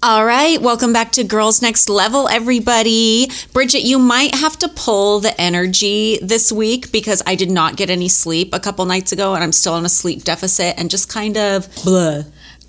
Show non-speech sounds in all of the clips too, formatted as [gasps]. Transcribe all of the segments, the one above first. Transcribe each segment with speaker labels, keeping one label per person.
Speaker 1: All right, welcome back to Girls Next Level, everybody. Bridget, you might have to pull the energy this week because I did not get any sleep a couple nights ago and I'm still on a sleep deficit and just kind of blah.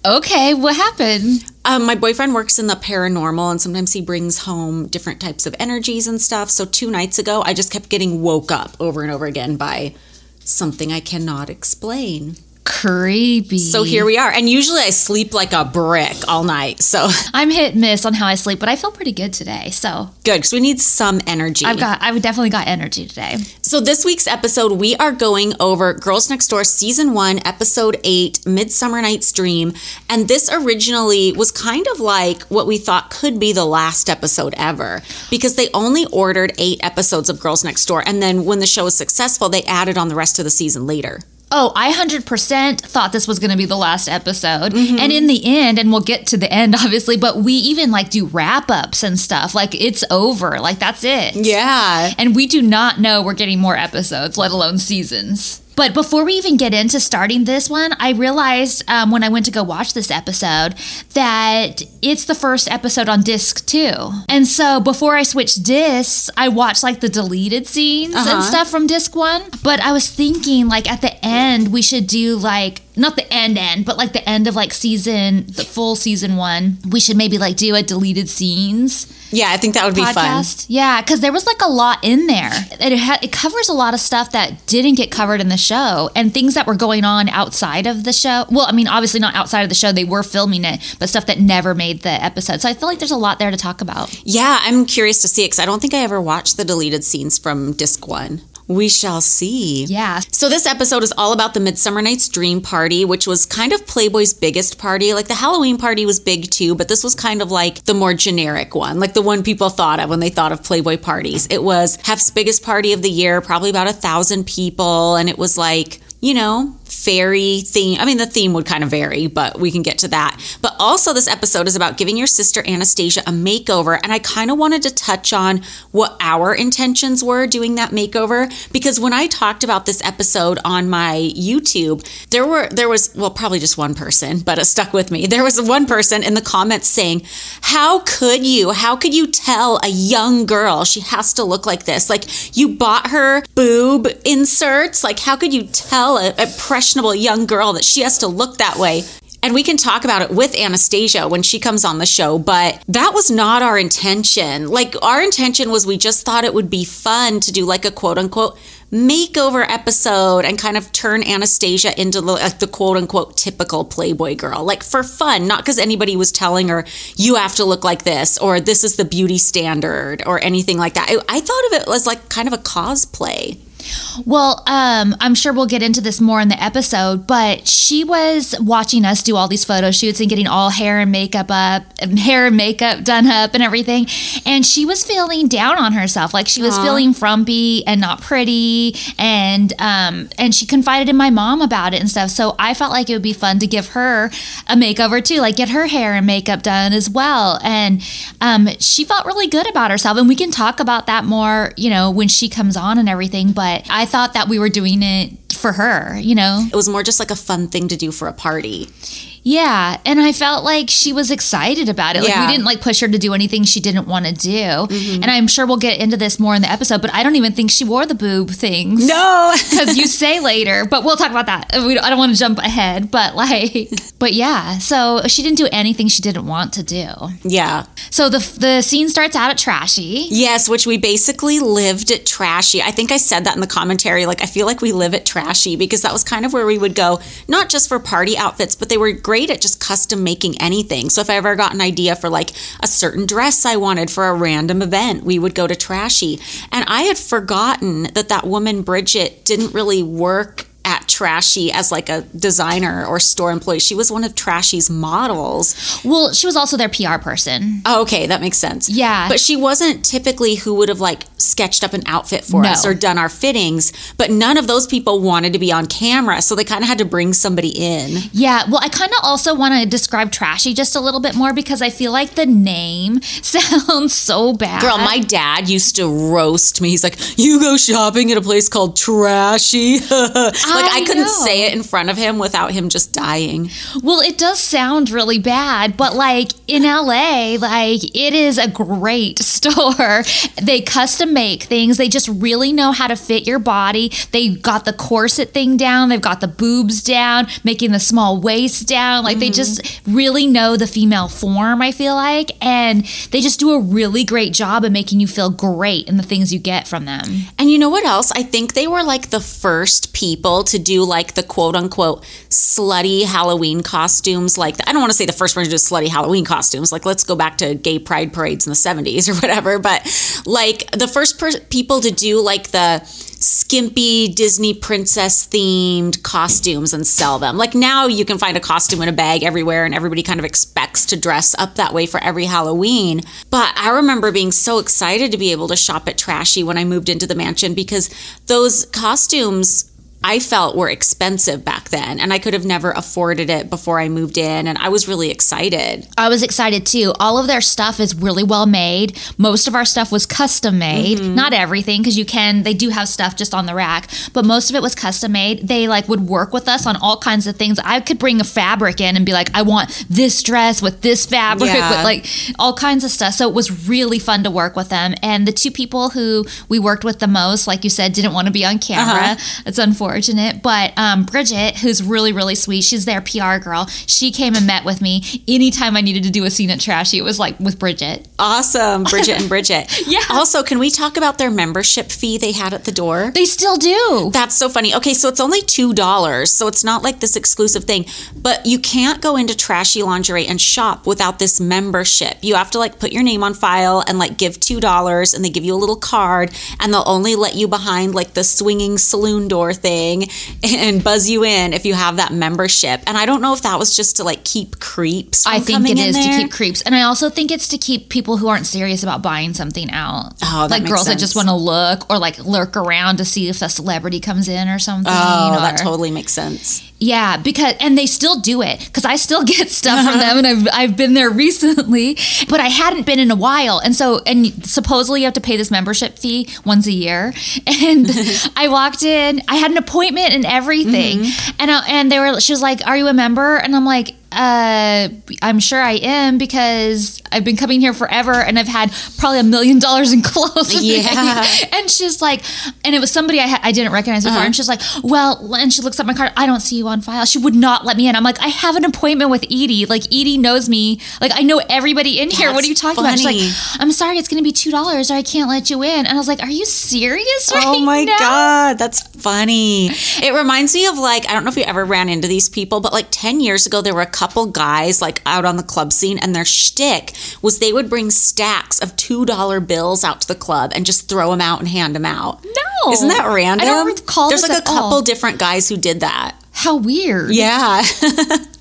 Speaker 2: Okay, what happened?
Speaker 1: Um, my boyfriend works in the paranormal and sometimes he brings home different types of energies and stuff. So, two nights ago, I just kept getting woke up over and over again by something I cannot explain.
Speaker 2: Creepy.
Speaker 1: So here we are. And usually I sleep like a brick all night. So [laughs]
Speaker 2: I'm hit and miss on how I sleep, but I feel pretty good today. So
Speaker 1: good because we need some energy.
Speaker 2: I've got, I've definitely got energy today.
Speaker 1: So this week's episode, we are going over Girls Next Door season one, episode eight, Midsummer Night's Dream. And this originally was kind of like what we thought could be the last episode ever because they only ordered eight episodes of Girls Next Door. And then when the show was successful, they added on the rest of the season later.
Speaker 2: Oh, I 100% thought this was going to be the last episode. Mm-hmm. And in the end, and we'll get to the end [laughs] obviously, but we even like do wrap ups and stuff. Like it's over. Like that's it.
Speaker 1: Yeah.
Speaker 2: And we do not know we're getting more episodes, let alone seasons. But before we even get into starting this one, I realized um, when I went to go watch this episode that it's the first episode on disc two. And so before I switched discs, I watched like the deleted scenes uh-huh. and stuff from disc one. But I was thinking, like, at the end, we should do like not the end end, but like the end of like season, the full season one, we should maybe like do a deleted scenes.
Speaker 1: Yeah, I think that would podcast.
Speaker 2: be fun. Yeah, because there was like a lot in there. It ha- it covers a lot of stuff that didn't get covered in the show and things that were going on outside of the show. Well, I mean, obviously not outside of the show; they were filming it, but stuff that never made the episode. So I feel like there's a lot there to talk about.
Speaker 1: Yeah, I'm curious to see it because I don't think I ever watched the deleted scenes from disc one. We shall see.
Speaker 2: Yeah.
Speaker 1: So this episode is all about the Midsummer Night's Dream party, which was kind of Playboy's biggest party. Like the Halloween party was big too, but this was kind of like the more generic one, like the one people thought of when they thought of Playboy parties. It was Hef's biggest party of the year, probably about a thousand people, and it was like you know, fairy theme. I mean, the theme would kind of vary, but we can get to that. But also, this episode is about giving your sister Anastasia a makeover. And I kind of wanted to touch on what our intentions were doing that makeover. Because when I talked about this episode on my YouTube, there were, there was, well, probably just one person, but it stuck with me. There was one person in the comments saying, How could you? How could you tell a young girl she has to look like this? Like, you bought her boob inserts. Like, how could you tell? tell a, impressionable young girl that she has to look that way. And we can talk about it with Anastasia when she comes on the show, but that was not our intention. Like, our intention was we just thought it would be fun to do like a quote unquote makeover episode and kind of turn Anastasia into the, like the quote unquote typical Playboy girl, like for fun, not because anybody was telling her, you have to look like this or this is the beauty standard or anything like that. I, I thought of it as like kind of a cosplay.
Speaker 2: Well, um, I'm sure we'll get into this more in the episode, but she was watching us do all these photo shoots and getting all hair and makeup up, and [laughs] hair and makeup done up and everything. And she was feeling down on herself, like she was Aww. feeling frumpy and not pretty. And um, and she confided in my mom about it and stuff. So I felt like it would be fun to give her a makeover too, like get her hair and makeup done as well. And um, she felt really good about herself. And we can talk about that more, you know, when she comes on and everything. But I thought that we were doing it for her, you know?
Speaker 1: It was more just like a fun thing to do for a party.
Speaker 2: Yeah, and I felt like she was excited about it. Like yeah. we didn't like push her to do anything she didn't want to do. Mm-hmm. And I'm sure we'll get into this more in the episode, but I don't even think she wore the boob things.
Speaker 1: No, [laughs]
Speaker 2: because you say later, but we'll talk about that. We, I don't want to jump ahead, but like, [laughs] but yeah. So she didn't do anything she didn't want to do.
Speaker 1: Yeah.
Speaker 2: So the the scene starts out at Trashy.
Speaker 1: Yes, which we basically lived at Trashy. I think I said that in the commentary. Like I feel like we live at Trashy because that was kind of where we would go, not just for party outfits, but they were great at just custom making anything. So if I ever got an idea for like a certain dress I wanted for a random event, we would go to Trashy. And I had forgotten that that woman Bridget didn't really work at Trashy as like a designer or store employee. She was one of Trashy's models.
Speaker 2: Well, she was also their PR person.
Speaker 1: Oh, okay, that makes sense.
Speaker 2: Yeah.
Speaker 1: But she wasn't typically who would have like sketched up an outfit for no. us or done our fittings, but none of those people wanted to be on camera, so they kind of had to bring somebody in.
Speaker 2: Yeah, well, I kind of also want to describe Trashy just a little bit more because I feel like the name [laughs] sounds so bad.
Speaker 1: Girl, my dad used to roast me. He's like, "You go shopping at a place called Trashy." [laughs] like I,
Speaker 2: I
Speaker 1: couldn't
Speaker 2: know.
Speaker 1: say it in front of him without him just dying.
Speaker 2: Well, it does sound really bad, but like in LA, like it is a great [laughs] store. They custom make things. They just really know how to fit your body. They got the corset thing down. They've got the boobs down, making the small waist down. Like they mm-hmm. just really know the female form, I feel like. And they just do a really great job of making you feel great in the things you get from them.
Speaker 1: And you know what else? I think they were like the first people to do like the quote unquote slutty Halloween costumes. Like, I don't want to say the first one to do slutty Halloween costumes. Like, let's go back to gay pride parades in the 70s or [laughs] whatever. But like the first per- people to do like the skimpy Disney princess themed costumes and sell them. Like now you can find a costume in a bag everywhere and everybody kind of expects to dress up that way for every Halloween. But I remember being so excited to be able to shop at Trashy when I moved into the mansion because those costumes I felt were expensive back then and I could have never afforded it before I moved in and I was really excited.
Speaker 2: I was excited too. All of their stuff is really well made. Most of our stuff was custom made. Mm-hmm. Not everything, because you can, they do have stuff just on the rack, but most of it was custom made. They like would work with us on all kinds of things. I could bring a fabric in and be like, I want this dress with this fabric,
Speaker 1: Yeah.
Speaker 2: with [laughs] like all kinds of stuff. So it was really fun to work with them. And the two people who we worked with the most, like you said, didn't want to be on uh-huh. camera. It's unfortunate. But um, Bridget, who's really, really sweet, she's their PR girl. She came and met with me anytime I needed to do a scene at Trashy. It was like with Bridget.
Speaker 1: Awesome, Bridget and Bridget. [laughs]
Speaker 2: Yeah.
Speaker 1: Also, can we talk about their membership fee they had at the door?
Speaker 2: They still do.
Speaker 1: That's so funny. Okay, so it's only $2, so it's not like this exclusive thing, but you can't go into Trashy Lingerie and shop without this membership. You have to like put your name on file and like give $2 and they give you a little card and they'll only let you behind like the swinging saloon door thing and buzz you in if you have that membership. And I don't know if that was just to like keep creeps.
Speaker 2: I think it is to keep creeps. And I also think it's to keep people who aren't serious about buying something out.
Speaker 1: Oh,
Speaker 2: like girls that just want to look or like lurk around to see if a celebrity comes in or something.
Speaker 1: Oh,
Speaker 2: or,
Speaker 1: that totally makes sense.
Speaker 2: Yeah, because and they still do it because I still [laughs] get stuff from them, and I've I've been there [laughs] recently, but I hadn't been in a while, and so and supposedly you have to pay this membership fee once a year, and [laughs] I walked in, I had an appointment and everything, mm-hmm. and I, and they were she was like, "Are you a member?" And I'm like. Uh, I'm sure I am because I've been coming here forever and I've had probably a million dollars in [laughs] clothes.
Speaker 1: Yeah.
Speaker 2: and she's like, and it was somebody I, ha- I didn't recognize before. And she's like, well, and she looks at my card. I don't see you on file. She would not let me in. I'm like, I have an appointment with Edie. Like Edie knows me. Like I know everybody in here. what are you talking about? She's like, I'm sorry, it's going to be two dollars, or I can't let you in. And I was like, Are you serious? Right
Speaker 1: Oh my
Speaker 2: now?
Speaker 1: God, that's funny. It reminds me of like, I don't know if you ever ran into these people, but like 10 years ago, there were a couple guys like out on the club scene, and their shtick was they would bring stacks of $2 bills out to the club and just throw them out and hand them out.
Speaker 2: No.
Speaker 1: Isn't that random?
Speaker 2: I don't recall
Speaker 1: There's like a
Speaker 2: at all.
Speaker 1: couple different guys who did that.
Speaker 2: How weird.
Speaker 1: Yeah. [laughs]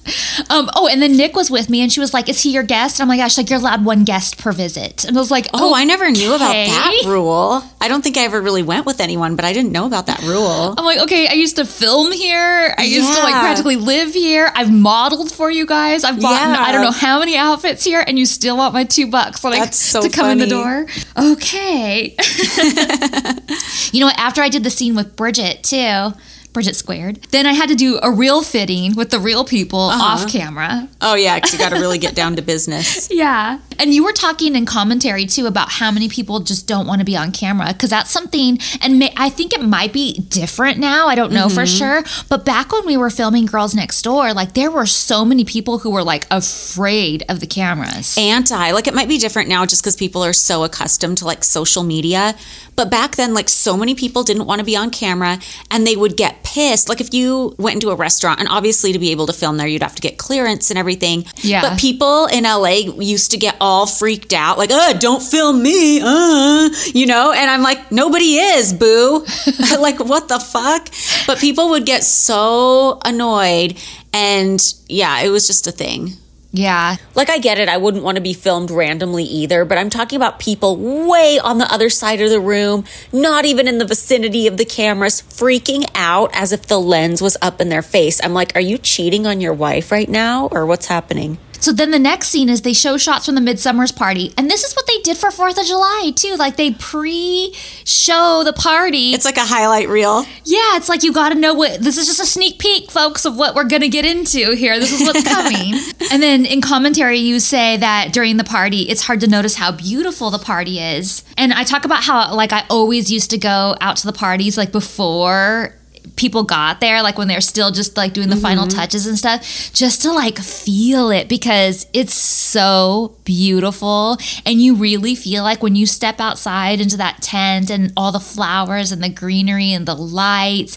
Speaker 2: Um. Oh, and then Nick was with me, and she was like, "Is he your guest?" And I'm like, "Gosh, like you're allowed one guest per visit." And I was like,
Speaker 1: Oh, I never knew about that rule. I don't think I ever really went with anyone, but I didn't know about that rule.
Speaker 2: I'm like, okay, I used to film here. I used to like practically live here. I've modeled for you guys. I've bought
Speaker 1: Yeah.
Speaker 2: I don't know how many outfits here, and you still want my two bucks like,
Speaker 1: That's so
Speaker 2: to come in the door. Okay. [laughs] [laughs] you know what? After I did the scene with Bridget too, Bridget squared. Then I had to do a real fitting with the real people
Speaker 1: Uh-huh.
Speaker 2: off camera.
Speaker 1: Oh, yeah, because you got to really get down to business. [laughs]
Speaker 2: Yeah. And you were talking in commentary too about how many people just don't want to be on camera because that's something, and may, I think it might be different now. I don't know for sure. But back when we were filming Girls Next Door, like there were so many people who were like afraid of the cameras.
Speaker 1: anti like it might be different now just because people are so accustomed to like social media but back then like so many people didn't want to be on camera and they would get pissed. Like if you went into a restaurant and obviously to be able to film there you'd have to get clearance and everything.
Speaker 2: Yeah.
Speaker 1: but people in la used to get all freaked out like uh don't film me uh you know? And i'm like nobody is boo. [laughs] Like what the fuck? But people would get so annoyed and yeah it was just a thing
Speaker 2: yeah.
Speaker 1: like, I get it. I wouldn't want to be filmed randomly either, but I'm talking about people way on the other side of the room, not even in the vicinity of the cameras, freaking out as if the lens was up in their face. I'm like, are you cheating on your wife right now, or what's happening?
Speaker 2: So then the next scene is they show shots from the Midsummer's party. And this is what they did for Fourth of July too. Like they pre-show the party.
Speaker 1: It's like a highlight reel.
Speaker 2: yeah, it's like you got to know what this is. Just a sneak peek, folks, of what we're gonna get into here. This is what's coming. [laughs] and then in commentary, you say that during the party, it's hard to notice how beautiful the party is. And I talk about how like I always used to go out to the parties like before people got there like when they're still just like doing the final mm-hmm. touches and stuff just to like feel it because it's so beautiful. And you really feel like when you step outside into that tent and all the flowers and the greenery and the lights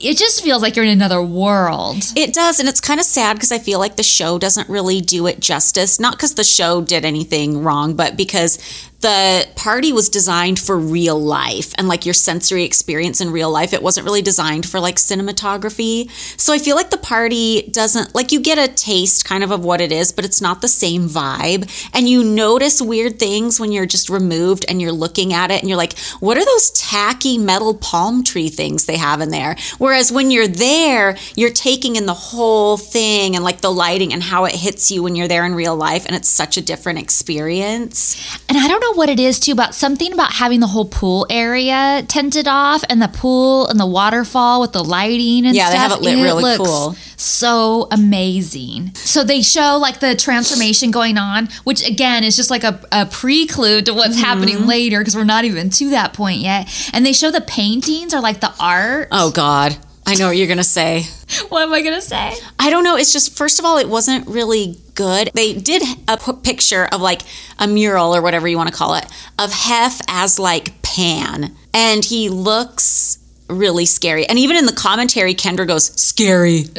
Speaker 2: it just feels like you're in another world.
Speaker 1: It does, and it's kind of sad because I feel like the show doesn't really do it justice. Not because the show did anything wrong, but because the party was designed for real life and like your sensory experience in real life. It wasn't really designed for like cinematography. So I feel like the party doesn't like you get a taste kind of of what it is, but it's not the same vibe. And you notice weird things when you're just removed and you're looking at it and you're like, what are those tacky metal palm tree things they have in there? Whereas when you're there, you're taking in the whole thing and like the lighting and how it hits you when you're there in real life. And it's such a different experience.
Speaker 2: And I don't know what it is too, about something about having the whole pool area tented off and the pool and the waterfall with the lighting and
Speaker 1: Yeah, they have it lit really
Speaker 2: looks
Speaker 1: cool.
Speaker 2: So amazing. So they show like the transformation going on, which again is just like a, a prelude to what's
Speaker 1: Mm-hmm.
Speaker 2: happening later because we're not even to that point yet. And they show the paintings or like the art.
Speaker 1: Oh, God. I know what you're going to say.
Speaker 2: What am I gonna say?
Speaker 1: I don't know. It's just, first of all, it wasn't really good. They did a p- picture of like a mural or whatever you want to call it of Hef as like Pan. And he looks really scary. And even in the commentary, Kendra goes, scary. [laughs]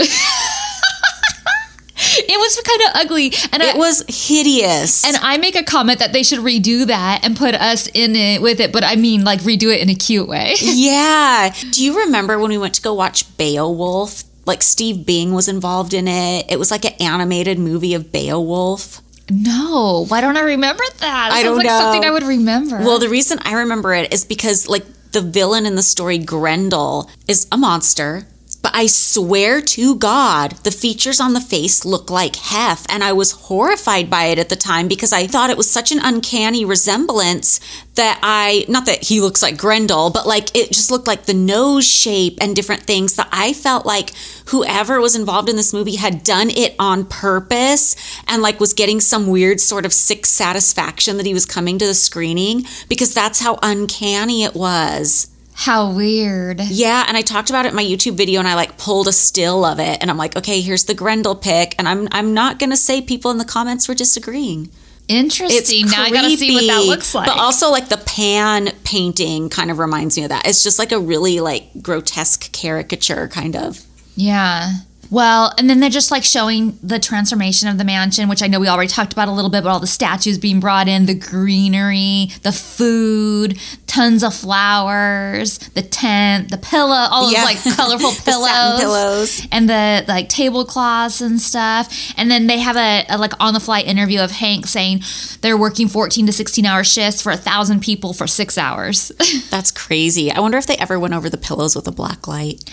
Speaker 1: [laughs]
Speaker 2: It was kind of ugly, and I,
Speaker 1: It was hideous.
Speaker 2: And I make a comment that they should redo that and put us in it with it, but I mean like redo it in a cute way. [laughs]
Speaker 1: yeah. Do you remember when we went to go watch Beowulf? Like Steve Bing was involved in it. It was like an animated movie of Beowulf.
Speaker 2: No, why don't I remember that? It
Speaker 1: I don't
Speaker 2: like
Speaker 1: know.
Speaker 2: something I would remember.
Speaker 1: Well, the reason I remember it is because like the villain in the story Grendel is a monster. But I swear to God, the features on the face look like Hef. And I was horrified by it at the time because I thought it was such an uncanny resemblance that I, not that he looks like Grendel, but like it just looked like the nose shape and different things that I felt like whoever was involved in this movie had done it on purpose and like was getting some weird sort of sick satisfaction that he was coming to the screening because that's how uncanny it was.
Speaker 2: How weird.
Speaker 1: Yeah, and I talked about it in my YouTube video and I like pulled a still of it and I'm like, okay, here's the Grendel pick and I'm I'm not to say people in the comments were disagreeing. Interesting. It's
Speaker 2: Interesting. Now I gotta see what that looks like.
Speaker 1: But also like the pan painting kind of reminds me of that. It's just like a really like grotesque caricature kind of.
Speaker 2: yeah. Well, and then they're just like showing the transformation of the mansion, which I know we already talked about a little bit, but all the statues being brought in, the greenery, the food, tons of flowers, the tent, the pillow, all
Speaker 1: Yeah.
Speaker 2: those like colorful [laughs]
Speaker 1: The
Speaker 2: pillows,
Speaker 1: pillows.
Speaker 2: and the like tablecloths and stuff. And then they have a, a like on the fly interview of Hank saying they're working 14 to 16 hour shifts for a thousand people for six hours. [laughs]
Speaker 1: That's crazy. I wonder if they ever went over the pillows with a black light.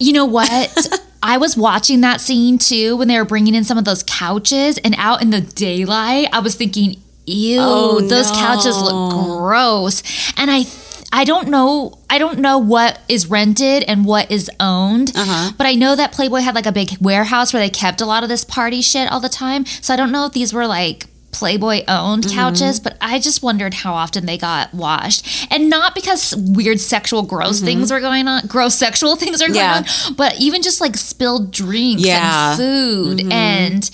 Speaker 2: You know what? [laughs] I was watching that scene too when they were bringing in some of those couches, and out in the daylight, I was thinking, "Ew,
Speaker 1: Oh,
Speaker 2: those couches look gross." And I, I don't know, I don't know what is rented and what is owned,
Speaker 1: Uh-huh.
Speaker 2: but I know that Playboy had like a big warehouse where they kept a lot of this party shit all the time. So I don't know if these were like. Playboy owned
Speaker 1: Mm-hmm.
Speaker 2: couches, but I just wondered how often they got washed. And not because weird sexual gross things were going on, gross sexual [laughs] things are going
Speaker 1: Mm-hmm. Yeah.
Speaker 2: on, but even just like spilled drinks
Speaker 1: Yeah. Mm-hmm.
Speaker 2: and food and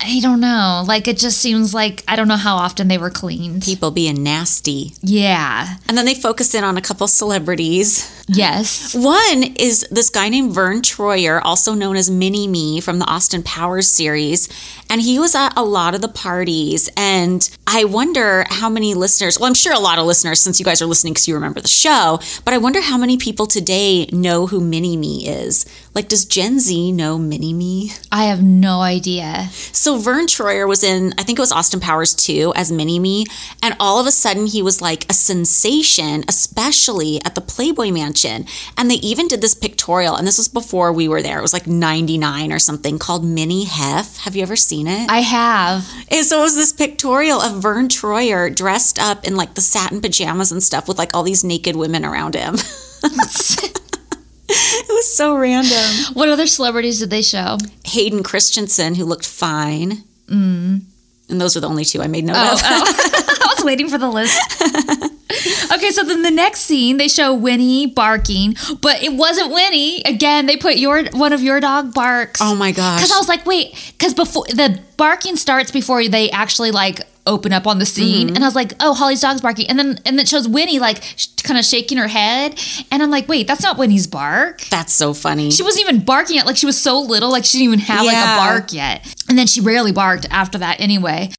Speaker 2: I don't know. Like it just seems like I don't know how often they were cleaned.
Speaker 1: People being nasty.
Speaker 2: Yeah.
Speaker 1: And then they focus in on a couple celebrities.
Speaker 2: Yes.
Speaker 1: One is this guy named Vern Troyer, also known as Mini Me from the Austin Powers series. And he was at a lot of the parties. And I wonder how many listeners, well, I'm sure a lot of listeners, since you guys are listening because you remember the show, but I wonder how many people today know who Mini Me is. Like, does Gen Z know Mini Me?
Speaker 2: I have no idea.
Speaker 1: So Vern Troyer was in, I think it was Austin Powers 2 as Mini Me, and all of a sudden he was like a sensation, especially at the Playboy Mansion. And they even did this pictorial, and this was before we were there. It was like 99 or something called Mini Hef. Have you ever seen it?
Speaker 2: I have.
Speaker 1: And so it was this pictorial of Vern Troyer dressed up in like the satin pajamas and stuff with like all these naked women around him. [laughs] [laughs] [laughs] it was so random.
Speaker 2: What other celebrities did they show?
Speaker 1: Hayden Christensen, who looked fine. Mm. And those are the only two I made note
Speaker 2: Oh,
Speaker 1: of. Oh. [laughs] [laughs]
Speaker 2: I was waiting for the list. okay, so then the next scene they show Winnie barking, but it wasn't Winnie. Again, they put your one of your dog barks.
Speaker 1: Oh my gosh.
Speaker 2: Because I was like, wait, because before the barking starts before they actually like open up on the scene,
Speaker 1: Mm-hmm.
Speaker 2: and I was like, oh, Holly's dog's barking, and then and then it shows Winnie like sh- kind of shaking her head, and I'm like, wait, that's not Winnie's bark.
Speaker 1: That's so funny.
Speaker 2: She wasn't even barking yet. Like she was so little, like she didn't even have like a bark yet. And then she rarely barked after that anyway.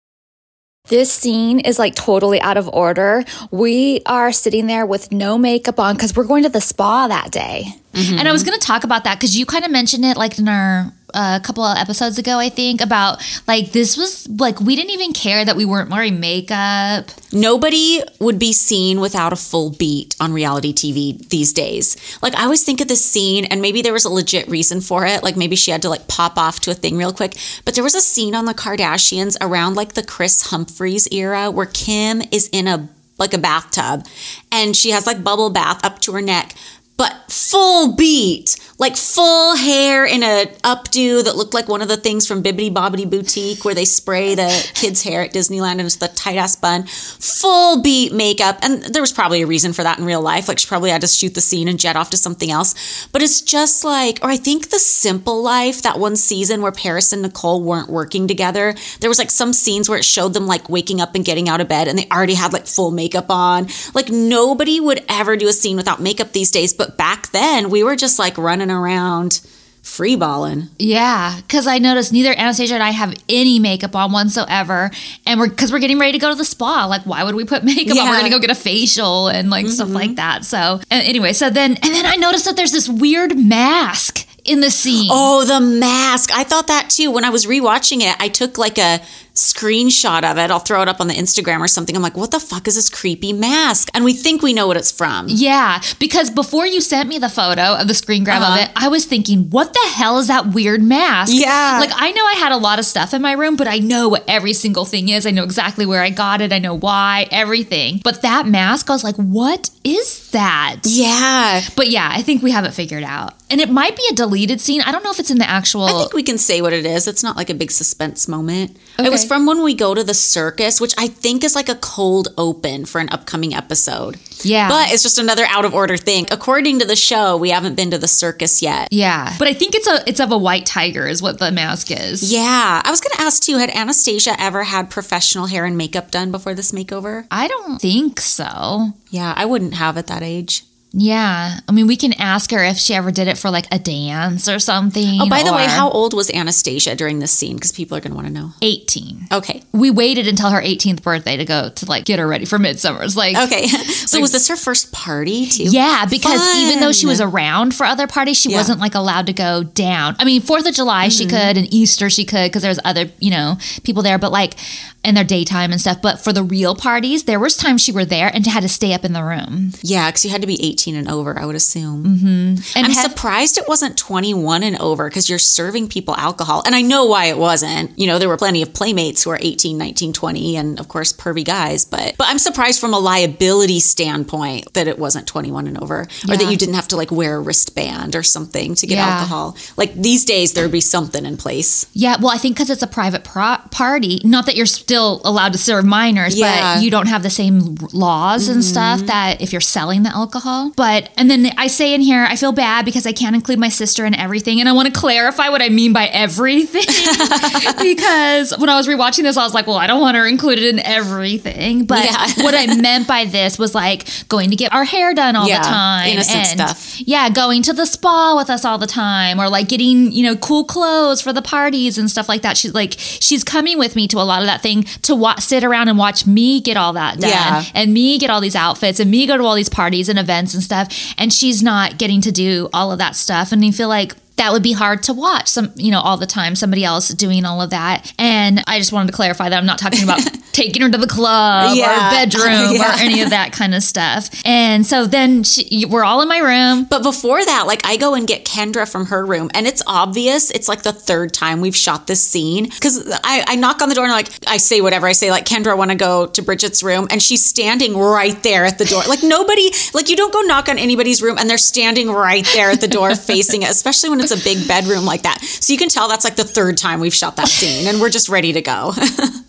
Speaker 3: This scene is like totally out of order. We are sitting there with no makeup on because we're going to the spa that day.
Speaker 2: And I was going to talk about that because you kind of mentioned it like in our uh, couple of episodes ago, I think, about like this was like we didn't even care that we weren't wearing makeup.
Speaker 1: Nobody would be seen without a full beat on reality TV these days. Like I always think of this scene and maybe there was a legit reason for it. Like maybe she had to like pop off to a thing real quick. But there was a scene on the Kardashians around like the Kris Humphries era where Kim is in a like a bathtub and she has like bubble bath up to her neck. But full beat, like full hair in a updo that looked like one of the things from Bibbidi Bobbidi Boutique where they spray the kids' hair at Disneyland and it's the tight ass bun. Full beat makeup. And there was probably a reason for that in real life. Like she probably had to shoot the scene and jet off to something else. But it's just like, or I think The Simple Life, that one season where Paris and Nicole weren't working together, there was like some scenes where it showed them like waking up and getting out of bed and they already had like full makeup on. Like nobody would ever do a scene without makeup these days. But back then, we were just like running around free balling.
Speaker 2: Yeah, because I noticed neither Anastasia and I have any makeup on whatsoever, and we're because we're getting ready to go to the spa. Like, why would we put [laughs] makeup on? We're gonna go get a facial and like stuff like mm-hmm. that. So anyway, so then and then I noticed that there's this weird mask in the scene.
Speaker 1: Oh, the mask. I thought that too. When I was rewatching it, I took like a screenshot of it. I'll throw it up on the Instagram or something. I'm like, what the fuck is this creepy mask? And we think we know what it's from.
Speaker 2: Yeah, because before you sent me the photo of the screen grab
Speaker 1: Uh-huh.
Speaker 2: of it, I was thinking, what the hell is that weird mask?
Speaker 1: Yeah.
Speaker 2: Like, I know I had a lot of stuff in my room, but I know what every single thing is. I know exactly where I got it. I know why, everything. But that mask, I was like, what is that?
Speaker 1: Yeah.
Speaker 2: But yeah, I think we have it figured out. And it might be a deleted scene. I don't know if it's in the actual.
Speaker 1: I think we can say what it is. It's not like a big suspense moment. It was
Speaker 2: Okay.
Speaker 1: From when we go to the circus, which I think is like a cold open for an upcoming episode.
Speaker 2: Yeah.
Speaker 1: But it's just another out of order thing. According to the show, we haven't been to the circus yet.
Speaker 2: yeah, but I think it's a it's of a white tiger is what the mask is.
Speaker 1: Yeah. I was going to ask too had Anastasia ever had professional hair and makeup done before this makeover?
Speaker 2: I don't think so.
Speaker 1: Yeah, I wouldn't have at that age.
Speaker 2: Yeah. I mean, we can ask her if she ever did it for like a dance or something.
Speaker 1: Oh, by the way, how old was Anastasia during this scene? Because people are going to want to know.
Speaker 2: 18.
Speaker 1: Okay.
Speaker 2: We waited until her 18th birthday to go to like get her ready for Midsummer's. Like,
Speaker 1: Okay. [laughs] so was this her first party too?
Speaker 2: Yeah, because even though she was around for other parties, she
Speaker 1: Yeah.
Speaker 2: wasn't like allowed to go down. I mean, Fourth of July she mm-hmm. could, and Easter she could because there's other you know people there, but like in their daytime and stuff. But for the real parties, there was times she were there and had to stay up in the room.
Speaker 1: Yeah, because you had to be 18 and over, I would assume. Mm-hmm.
Speaker 2: And
Speaker 1: I'm
Speaker 2: had-
Speaker 1: surprised it wasn't 21 and over because you're serving people alcohol. And I know why it wasn't. You know, there were plenty of playmates who are 18, 19, 20, and of course, pervy guys. But but I'm surprised from a liability standpoint that it wasn't 21 and over or that you didn't have to like wear a wristband or something to get
Speaker 2: Yeah.
Speaker 1: alcohol. Like these days, there'd be something in place.
Speaker 2: yeah, well, I think because it's a private pro- party, not that you're still allowed to serve minors,
Speaker 1: Yeah. Mm-hmm.
Speaker 2: but you don't have the same laws and stuff that if you're selling the alcohol. But and then I say in here, I feel bad because I can't include my sister in everything, and I want to clarify what I mean by everything [laughs] because when I was rewatching this, I was like, well, I don't want her included in everything, but
Speaker 1: Yeah. [laughs]
Speaker 2: what I meant by this was like going to get our hair done all
Speaker 1: Yeah,
Speaker 2: the time,
Speaker 1: innocent
Speaker 2: and
Speaker 1: stuff.
Speaker 2: yeah, going to the spa with us all the time, or like getting you know cool clothes for the parties and stuff like that. She's like she's coming with me to a lot of that thing to wa- sit around and watch me get all that done,
Speaker 1: Yeah.
Speaker 2: and me get all these outfits, and me go to all these parties and events and stuff, and she's not getting to do all of that stuff, and you feel like. That would be hard to watch some, you know, all the time, somebody else doing all of that. And I just wanted to clarify that I'm not talking about [laughs] taking her to the club
Speaker 1: Yeah. [laughs]
Speaker 2: or bedroom
Speaker 1: Yeah.
Speaker 2: or any of that kind of stuff. And so then she, we're all in my room.
Speaker 1: But before that, like I go and get Kendra from her room, and it's obvious. It's like the third time we've shot this scene because I, I knock on the door and like I say whatever I say, like Kendra, I want to go to Bridget's room, and she's standing right there at the door. Like nobody, like you don't go knock on anybody's room, and they're standing right there at the door [laughs] facing it, especially when it's a big bedroom like that. So you can tell that's like the third time we've shot that scene, and we're just ready to go. [laughs]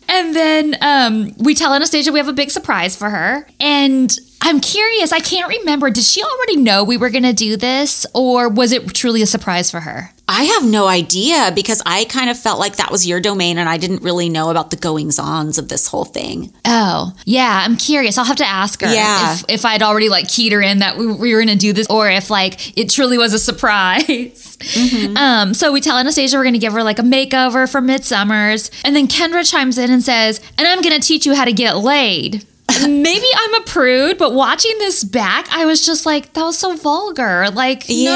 Speaker 2: And then um, we tell Anastasia we have a big surprise for her. And I'm curious, I can't remember, did she already know we were going to do this or was it truly a surprise for her?
Speaker 1: I have no idea because I kind of felt like that was your domain, and I didn't really know about the goings ons of this whole thing.
Speaker 2: Oh, yeah, I'm curious. I'll have to ask her
Speaker 1: Yeah.
Speaker 2: if, if I'd already like keyed her in that we, we were going to do this or if like it truly was a surprise. Um, so we tell Anastasia we're going to give her like a makeover for Midsummer's. And then Kendra chimes in and says, and I'm going to teach you how to get laid. Maybe I'm a prude, but watching this back, I was just like, that was so vulgar. Like,
Speaker 1: Yeah.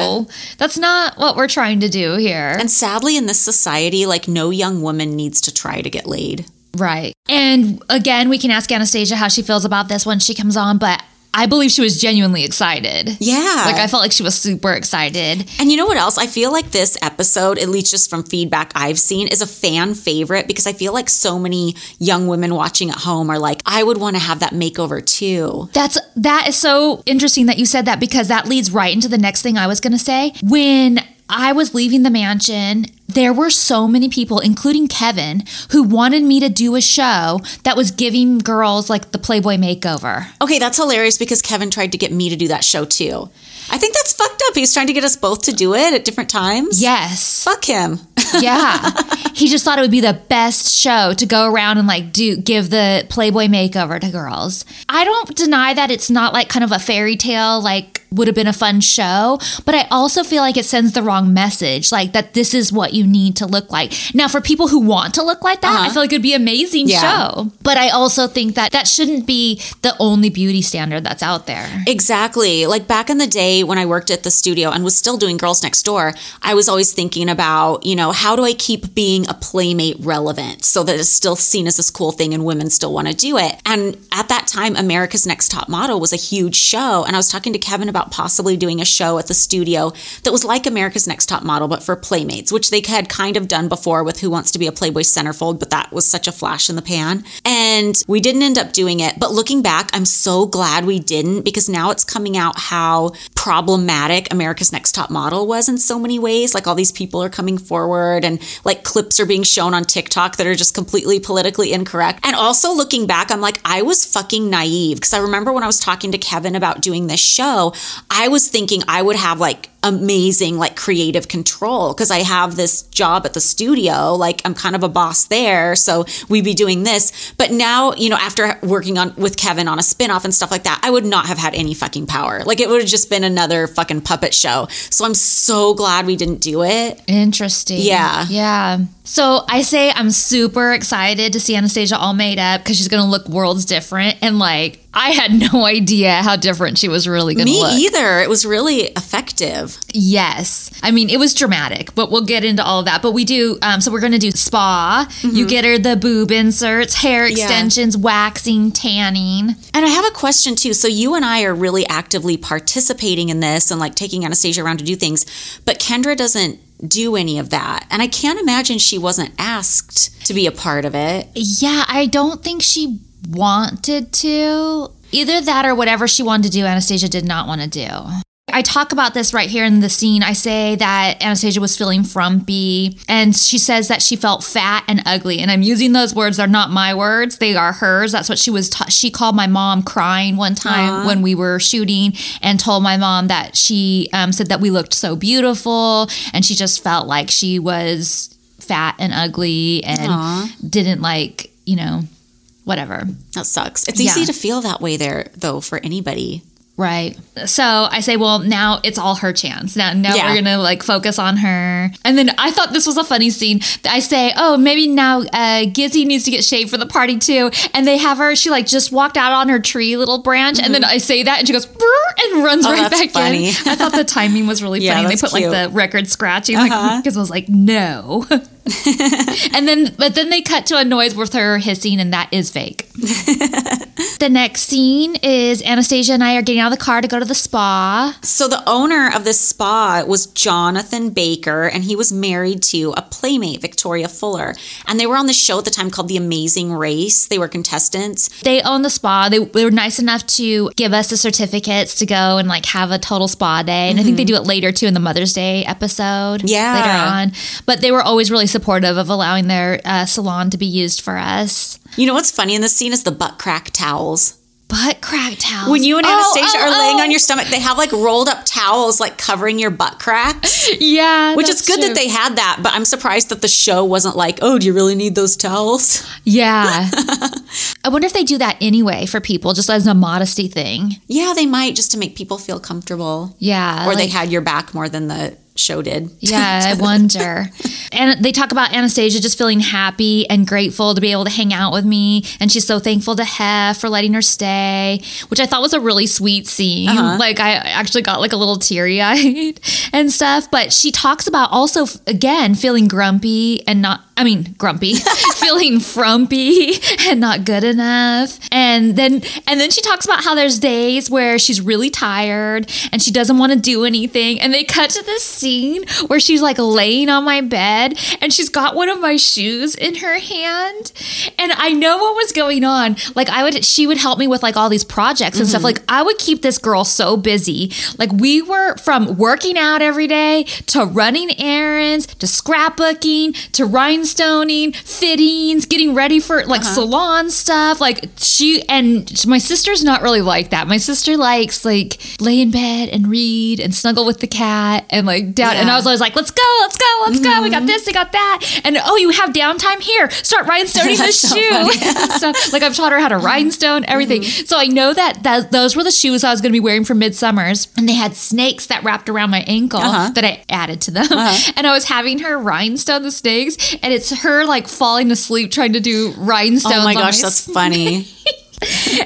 Speaker 2: no, that's not what we're trying to do here.
Speaker 1: And sadly, in this society, like no young woman needs to try to get laid.
Speaker 2: Right. And again, we can ask Anastasia how she feels about this when she comes on, but I believe she was genuinely excited.
Speaker 1: Yeah.
Speaker 2: Like I felt like she was super excited.
Speaker 1: and you know what else? I feel like this episode, at least just from feedback I've seen, is a fan favorite because I feel like so many young women watching at home are like, I would want to have that makeover too.
Speaker 2: That's that is so interesting that you said that because that leads right into the next thing I was to say. When I was leaving the mansion, there were so many people, including Kevin, who wanted me to do a show that was giving girls like the Playboy makeover.
Speaker 1: Okay, that's hilarious because Kevin tried to get me to do that show too. I think that's fucked up. He's trying to get us both to do it at different times.
Speaker 2: Yes.
Speaker 1: Fuck him. [laughs]
Speaker 2: Yeah. he just thought it would be the best show to go around and like do give the Playboy makeover to girls. I don't deny that it's not like kind of a fairy tale like would have been a fun show, but I also feel like it sends the wrong message like that this is what you need to look like. Now for people who want to look like that, I uh-huh. feel like it'd be an amazing
Speaker 1: Yeah.
Speaker 2: show. But I also think that that shouldn't be the only beauty standard that's out there.
Speaker 1: Exactly. Like back in the day when I worked at the studio and was still doing Girls Next Door, I was always thinking about, you know, how do I keep being a playmate relevant so that it's still seen as this cool thing and women still want to do it. And at that time, America's Next Top Model was a huge show. And I was talking to Kevin about possibly doing a show at the studio that was like America's Next Top Model, but for playmates, which they had kind of done before with Who Wants to Be a Playboy Centerfold, but that was such a flash in the pan. And we didn't end up doing it. But looking back, I'm so glad we didn't because now it's coming out how problematic America's Next Top Model was in so many ways. Like all these people are coming forward and like clips are being shown on TikTok that are just completely politically incorrect. And also looking back, I'm like, I was fucking naive because I remember when I was talking to Kevin about doing this show, I was thinking I would have like amazing like creative control because I have this job at the studio like I'm kind of a boss there so we'd be doing this but now you know after working on with Kevin on a spin-off and stuff like that I would not have had any fucking power like it would have just been another fucking puppet show so I'm so glad we didn't do it
Speaker 2: Interesting.
Speaker 1: Yeah.
Speaker 2: Yeah. So I say I'm super excited to see Anastasia all made up because she's going to look worlds different. And like, I had no [laughs] idea how different she was really going to look.
Speaker 1: me either it was really effective
Speaker 2: Yes. I mean, it was dramatic, but we'll get into all of that. But we do, um, so we're going to do spa. You get her the boob inserts, hair
Speaker 1: Yeah.
Speaker 2: extensions, waxing, tanning.
Speaker 1: And I have a question too. So you and I are really actively participating in this and like taking Anastasia around to do things, but Kendra doesn't do any of that. And I can't imagine she wasn't asked to be a part of it.
Speaker 2: Yeah, I don't think she wanted to. Either that or whatever she wanted to do, Anastasia did not want to do. I talk about this right here in the scene. I say that Anastasia was feeling frumpy, and she says that she felt fat and ugly. And I'm using those words; they're not my words; they are hers. That's what she was. Ta- she called my mom crying one time when we were shooting, and told my mom that she um, said that we looked so beautiful, and she just felt like she was fat and ugly, and didn't like you know whatever.
Speaker 1: That sucks. It's easy
Speaker 2: Yeah.
Speaker 1: to feel that way there though for anybody.
Speaker 2: Right. So I say, well, now it's all her chance. Now, now
Speaker 1: Yeah.
Speaker 2: we're gonna like focus on her. And then I thought this was a funny scene. I say, oh, maybe now uh, Gizzy needs to get shaved for the party too. And they have her. She like just walked out on her tree little branch, and then I say that, and she goes and runs
Speaker 1: Mm-hmm. Oh,
Speaker 2: right back
Speaker 1: funny.
Speaker 2: in. I thought the timing was really [laughs]
Speaker 1: Yeah,
Speaker 2: funny. They put like the record scratching.
Speaker 1: Uh-huh. [laughs]
Speaker 2: Like, Giz was like, no. [laughs] [laughs] and then, but then they cut to a noise with her hissing, and that is fake. [laughs] the next scene is Anastasia and I are getting out of the car to go to the spa.
Speaker 1: So the owner of this spa was Jonathan Baker, and he was married to a playmate, Victoria Fuller. And they were on the show at the time called The Amazing Race. They were contestants.
Speaker 2: They own the spa. They, they were nice enough to give us the certificates to go and like have a total spa day. And I think they mm-hmm. do it later too in the Mother's Day episode.
Speaker 1: Yeah.
Speaker 2: Later on. But they were always really supportive of allowing their uh, salon to be used for us.
Speaker 1: You know what's funny in this scene is the butt crack towels.
Speaker 2: Butt crack towels.
Speaker 1: When you and
Speaker 2: Oh,
Speaker 1: Anastasia
Speaker 2: oh,
Speaker 1: are laying
Speaker 2: oh.
Speaker 1: on your stomach, they have like rolled up towels like covering your butt cracks. [laughs]
Speaker 2: Yeah.
Speaker 1: Which is good
Speaker 2: true.
Speaker 1: that they had that, but I'm surprised that the show wasn't like, oh, do you really need those towels?
Speaker 2: Yeah. [laughs] I wonder if they do that anyway for people, just as a modesty thing.
Speaker 1: Yeah, they might just to make people feel comfortable.
Speaker 2: Yeah.
Speaker 1: Or they had your back more than the show did.
Speaker 2: Yeah, [laughs] I wonder. and they talk about Anastasia just feeling happy and grateful to be able to hang out with me. And she's so thankful to Hef for letting her stay, which I thought was a really sweet scene. Uh-huh. Like, I actually got like a little teary eyed [laughs] and stuff. But she talks about also, again, feeling grumpy and not, I mean, grumpy, [laughs] feeling frumpy and not good enough. And then, and then she talks about how there's days where she's really tired and she doesn't want to do anything. And they cut to this scene where she's like laying on my bed and she's got one of my shoes in her hand. And I know what was going on. Like I would, she would help me with like all these projects and stuff. Mm-hmm. Like I would keep this girl so busy. Like we were from working out every day to running errands to scrapbooking to rhinestoning, fittings, getting ready for like uh-huh. salon stuff. Like she and my sister's not really like that. My sister likes like lay in bed and read and snuggle with the cat and like down. And I was always like, let's go, let's go, let's go. We got this, we got that. And oh, you have downtime here. Start rhinestoning the [laughs]
Speaker 1: so
Speaker 2: shoe. [laughs] so, like I've taught her how to rhinestone everything. So I know that, that those were the shoes I was going to be wearing for midsummers, and they had snakes that wrapped around my ankle
Speaker 1: Uh-huh.
Speaker 2: that I added to them. [laughs] And I was having her rhinestone the snakes, and it's her like falling asleep trying to do rhinestones.
Speaker 1: Oh my gosh, that's funny.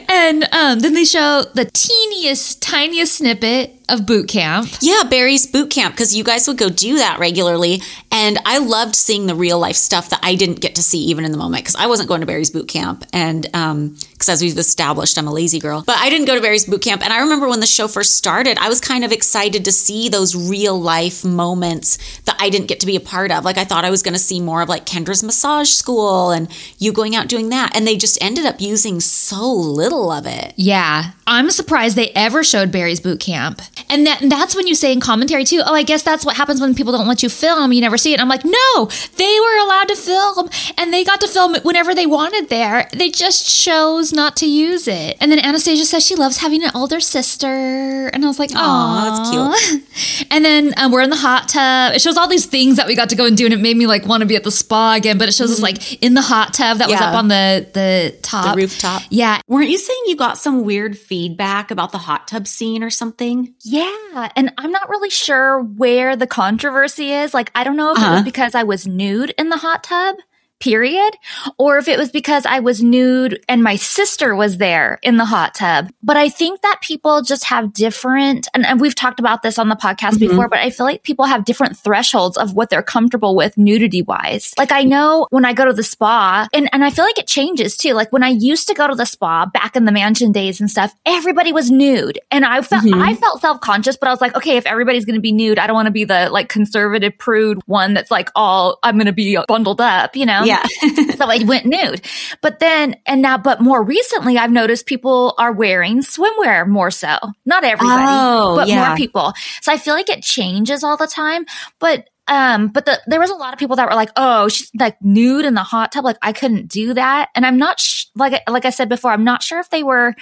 Speaker 2: and um, then they show the teeniest, tiniest snippet of boot camp.
Speaker 1: Yeah, Barry's boot camp because you guys would go do that regularly, and I loved seeing the real life stuff that I didn't get to see even in the moment because I wasn't going to Barry's boot camp, and um, because as we've established, I'm a lazy girl, but I didn't go to Barry's boot camp, and I remember when the show first started, I was kind of excited to see those real life moments that I didn't get to be a part of. Like I thought I was going to see more of like Kendra's massage school and you going out doing that, and they just ended up using so little of it.
Speaker 2: Yeah, I'm surprised they ever showed Barry's boot camp. And, that, and that's when you say in commentary too, oh, I guess that's what happens when people don't let you film. You never see it. I'm like, no, they were allowed to film and they got to film it whenever they wanted there. They just chose not to use it. And then Anastasia says she loves having an older sister. And I was like, oh,
Speaker 1: that's
Speaker 2: cute. [laughs] And then um, we're in the hot tub. It shows all these things that we got to go and do. And it made me like want to be at the spa again. But it shows us like in the hot tub that was up on the, the top.
Speaker 1: rooftop.
Speaker 2: Yeah.
Speaker 1: Weren't you saying you got some weird feedback about the hot tub scene or something?
Speaker 3: Yeah, and I'm not really sure where the controversy is. Like, I don't know if it
Speaker 1: Uh-huh.
Speaker 3: was because I was nude in the hot tub, period, or if it was because I was nude and my sister was there in the hot tub. But I think that people just have different, and, and we've talked about this on the podcast
Speaker 1: Mm-hmm.
Speaker 3: before, but I feel like people have different thresholds of what they're comfortable with nudity wise. Like, I know when I go to the spa, and, and I feel like it changes too. Like, when I used to go to the spa back in the mansion days and stuff, everybody was nude. And I felt,
Speaker 1: Mm-hmm.
Speaker 3: I felt self conscious, but I was like, okay, if everybody's going to be nude, I don't want to be the like conservative prude one that's like all, I'm going to be bundled up, you know?
Speaker 1: Yeah. [laughs]
Speaker 3: so I went nude. But then, and now, but more recently, I've noticed people are wearing swimwear more so. Not everybody,
Speaker 1: Oh,
Speaker 3: but
Speaker 1: yeah.
Speaker 3: more people. So I feel like it changes all the time. But, um, but the, there was a lot of people that were like, oh, she's like nude in the hot tub. Like I couldn't do that. And I'm not, sh- like, like I said before, I'm not sure if they were,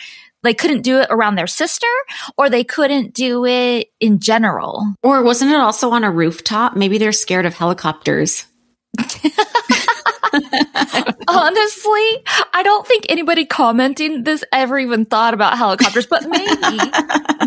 Speaker 3: they couldn't do it around their sister or they couldn't do it in general.
Speaker 1: Or wasn't it also on a rooftop? Maybe they're scared of helicopters. [laughs] [laughs]
Speaker 3: Honestly, I don't think anybody commenting this ever even thought about helicopters, but maybe,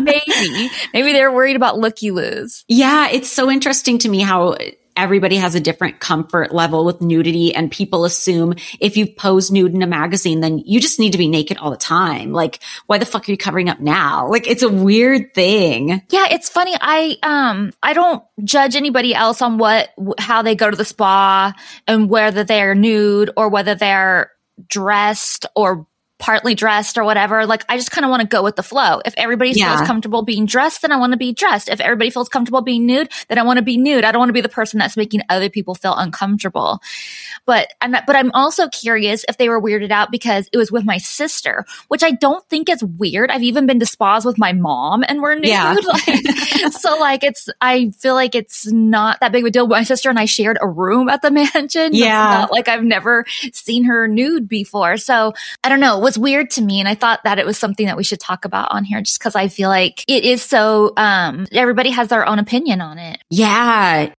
Speaker 3: [laughs] maybe, maybe they're worried about looky loos.
Speaker 1: Yeah, it's so interesting to me how everybody has a different comfort level with nudity and people assume if you've posed nude in a magazine, then you just need to be naked all the time. Like, why the fuck are you covering up now? Like, it's a weird thing.
Speaker 3: Yeah, it's funny. I, um, I don't judge anybody else on what, how they go to the spa and whether they're nude or whether they're dressed or partly dressed or whatever. Like I just kind of want to go with the flow. If everybody
Speaker 1: Yeah.
Speaker 3: feels comfortable being dressed, then I want to be dressed. If everybody feels comfortable being nude, then I want to be nude. I don't want to be the person that's making other people feel uncomfortable. But I'm not, but I'm also curious if they were weirded out because it was with my sister, which I don't think is weird. I've even been to spas with my mom and we're nude.
Speaker 1: Yeah. [laughs]
Speaker 3: Like, so like it's I feel like it's not that big of a deal. My sister and I shared a room at the [laughs] mansion.
Speaker 1: Yeah.
Speaker 3: not like I've never seen her nude before. So I don't know. Was weird to me. And I thought that it was something that we should talk about on here just because I feel like it is so, um, everybody has their own opinion on it.
Speaker 1: Yeah.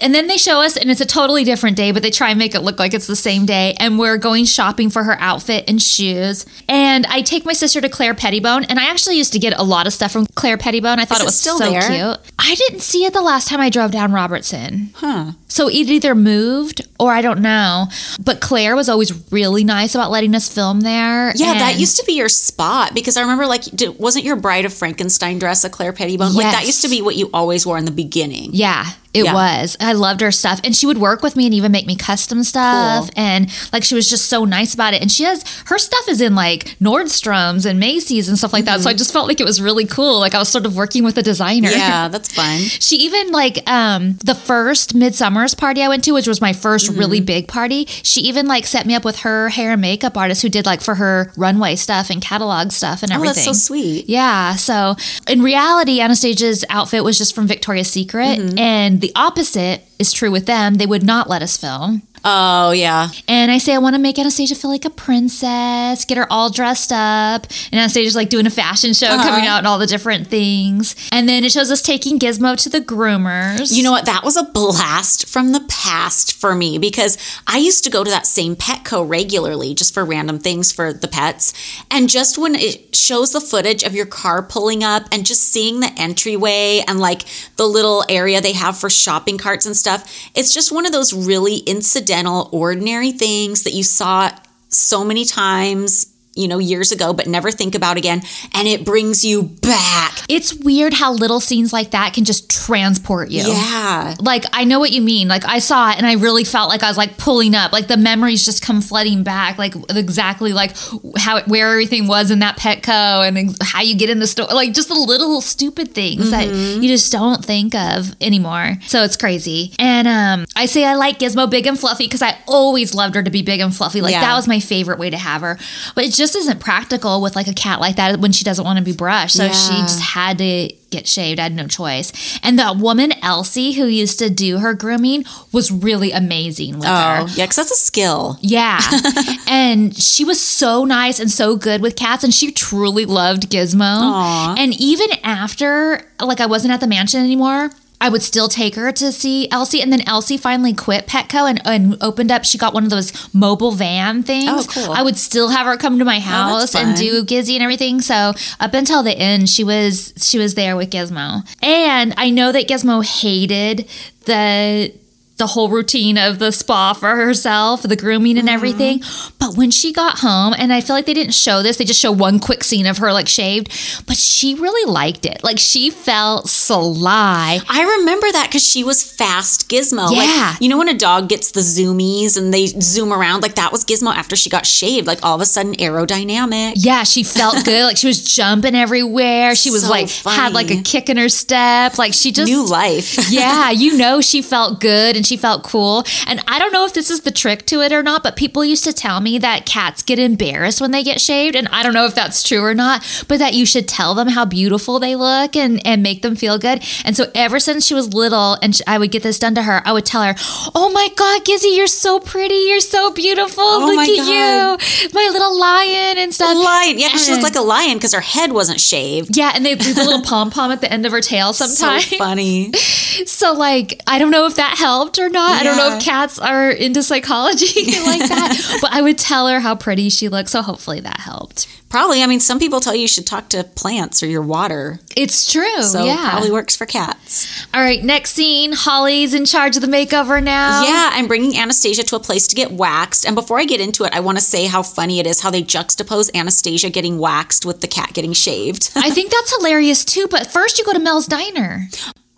Speaker 2: And then they show us, and it's a totally different day, but they try and make it look like it's the same day. And we're going shopping for her outfit and shoes. And I take my sister to Claire Pettibone, and I actually used to get a lot of stuff from Claire Pettibone. I thought
Speaker 1: Is it
Speaker 2: was
Speaker 1: still
Speaker 2: so
Speaker 1: there?
Speaker 2: cute. I didn't see it the last time I drove down Robertson.
Speaker 1: Huh.
Speaker 2: So it either moved or I don't know. But Claire was always really nice about letting us film there.
Speaker 1: Yeah, that used to be your spot because I remember like did, wasn't your Bride of Frankenstein dress a Claire Pettibone? Like that used to be what you always wore in the beginning.
Speaker 2: Yeah, it
Speaker 1: Yeah.
Speaker 2: was. I loved her stuff. And she would work with me and even make me custom stuff.
Speaker 1: Cool.
Speaker 2: And like she was just so nice about it. And she has her stuff is in like Nordstrom's and Macy's and stuff like that. So I just felt like it was really cool. Like I was sort of working with a designer.
Speaker 1: Mm-hmm. Yeah, that's fun. [laughs]
Speaker 2: She even like um the first midsummer's party I went to, which was my 1st
Speaker 1: Mm-hmm.
Speaker 2: really big party. She even like set me up with her hair and makeup artist who did like for her runway stuff and catalog stuff and
Speaker 1: Oh,
Speaker 2: everything.
Speaker 1: that's so sweet.
Speaker 2: Yeah. So in reality, Anastasia's outfit was just from Victoria's Secret.
Speaker 1: Mm-hmm.
Speaker 2: And the opposite is true with them. They would not let us film.
Speaker 1: Oh yeah.
Speaker 2: And I say, I want to make Anastasia feel like a princess, get her all dressed up. And Anastasia's like doing a fashion show,
Speaker 1: Uh-huh.
Speaker 2: coming out and all the different things. And then it shows us taking Gizmo to the groomers.
Speaker 1: You know what? That was a blast from the past for me because I used to go to that same Petco regularly just for random things for the pets. And just when it shows the footage of your car pulling up and just seeing the entryway and like the little area they have for shopping carts and stuff, it's just one of those really incidental, ordinary things that you saw so many times. You know, years ago, but never think about again. And it brings you back.
Speaker 2: it's weird how little scenes like that can just transport you.
Speaker 1: Yeah.
Speaker 2: like I know what you mean. Like I saw it and I really felt like I was like pulling up. Like the memories just come flooding back. Like exactly like how where everything was in that Petco and how you get in the store. Like just the little stupid things that you just don't think of anymore. So it's crazy. And um, I say I like Gizmo big and fluffy because I always loved her to be big and fluffy. Like
Speaker 1: Yeah.
Speaker 2: that was my favorite way to have her. But it just isn't practical with like a cat like that when she doesn't want to be brushed. So she just had to get shaved. I had no choice. And that woman, Elsie, who used to do her grooming, was really amazing with oh, her.
Speaker 1: Oh, yeah, because that's a skill.
Speaker 2: Yeah. [laughs] and she was so nice and so good with cats, and she truly loved Gizmo.
Speaker 1: Aw.
Speaker 2: And even after, like, I wasn't at the mansion anymore. I would still take her to see Elsie, and then Elsie finally quit Petco and, and opened up. She got one of those mobile van things.
Speaker 1: Oh, cool.
Speaker 2: I would still have her come to my oh, house and do Gizzy and everything. So up until the end, she was she was there with Gizmo, and I know that Gizmo hated the the whole routine of the spa for herself, the grooming and mm-hmm. everything. But when she got home, and I feel like they didn't show this, they just show one quick scene of her like shaved, but she really liked it. Like she felt sly.
Speaker 1: I remember that because she was fast Gizmo.
Speaker 2: Yeah.
Speaker 1: Like, you know when a dog gets the zoomies and they zoom around? Like that was Gizmo after she got shaved. Like all of a sudden aerodynamic.
Speaker 2: Yeah, she felt [laughs] good. like she was jumping everywhere. She was
Speaker 1: So
Speaker 2: like had like a kick in her step. Like she just
Speaker 1: New life. [laughs]
Speaker 2: yeah, you know she felt good and she felt cool. And I don't know if this is the trick to it or not, but people used to tell me that cats get embarrassed when they get shaved, and I don't know if that's true or not, but that you should tell them how beautiful they look and and make them feel good. And so ever since she was little and I would get this done to her, I would tell her, "Oh my god, Gizzy, you're so pretty. You're so beautiful. Oh look
Speaker 1: Oh my
Speaker 2: at
Speaker 1: God.
Speaker 2: you. My little lion and stuff."
Speaker 1: lion. Yeah, 'cause she looked like a lion because her head wasn't shaved.
Speaker 2: yeah, and they do the little [laughs] pom pom at the end of her tail sometimes.
Speaker 1: So funny. [laughs]
Speaker 2: So like I don't know if that helped, or not. I don't know if cats are into psychology [laughs] like that, [laughs] but I would tell her how pretty she looks. So hopefully that helped.
Speaker 1: Probably. I mean, some people tell you you should talk to plants or your water.
Speaker 2: It's true.
Speaker 1: So
Speaker 2: yeah.
Speaker 1: probably works for cats.
Speaker 2: All right. Next scene. Holly's in charge of the makeover now.
Speaker 1: Yeah, I'm bringing Anastasia to a place to get waxed. And before I get into it, I want to say how funny it is how they juxtapose Anastasia getting waxed with the cat getting shaved.
Speaker 2: I [laughs] think that's hilarious too. But first, you go to Mel's Diner.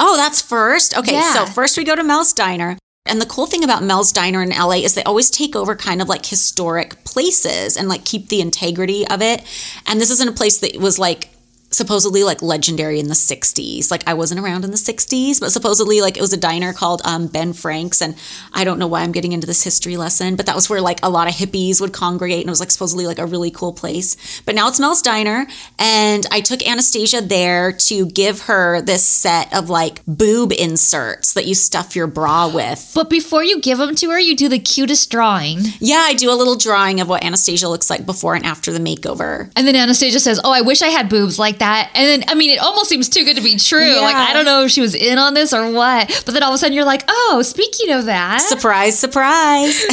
Speaker 1: Oh, that's first? Okay,
Speaker 2: Yeah.
Speaker 1: so first we go to Mel's Diner. And the cool thing about Mel's Diner in LA is they always take over kind of like historic places and like keep the integrity of it. And this isn't a place that was like supposedly like legendary in the 60s. Like I wasn't around in the 60s, but supposedly like it was a diner called um, Ben Frank's and I don't know why I'm getting into this history lesson, but that was where like a lot of hippies would congregate and it was like supposedly like a really cool place. But now it's Mel's Diner and I took Anastasia there to give her this set of like boob inserts that you stuff your bra with.
Speaker 2: But before you give them to her, you do the cutest drawing.
Speaker 1: Yeah, I do a little drawing of what Anastasia looks like before and after the makeover.
Speaker 2: And then Anastasia says, Oh, I wish I had boobs like that. And then, I mean, it almost seems too good to be true. Like, I don't know if she was in on this or what. But then all of a sudden you're like, Oh, speaking of that.
Speaker 1: Surprise, surprise. [laughs]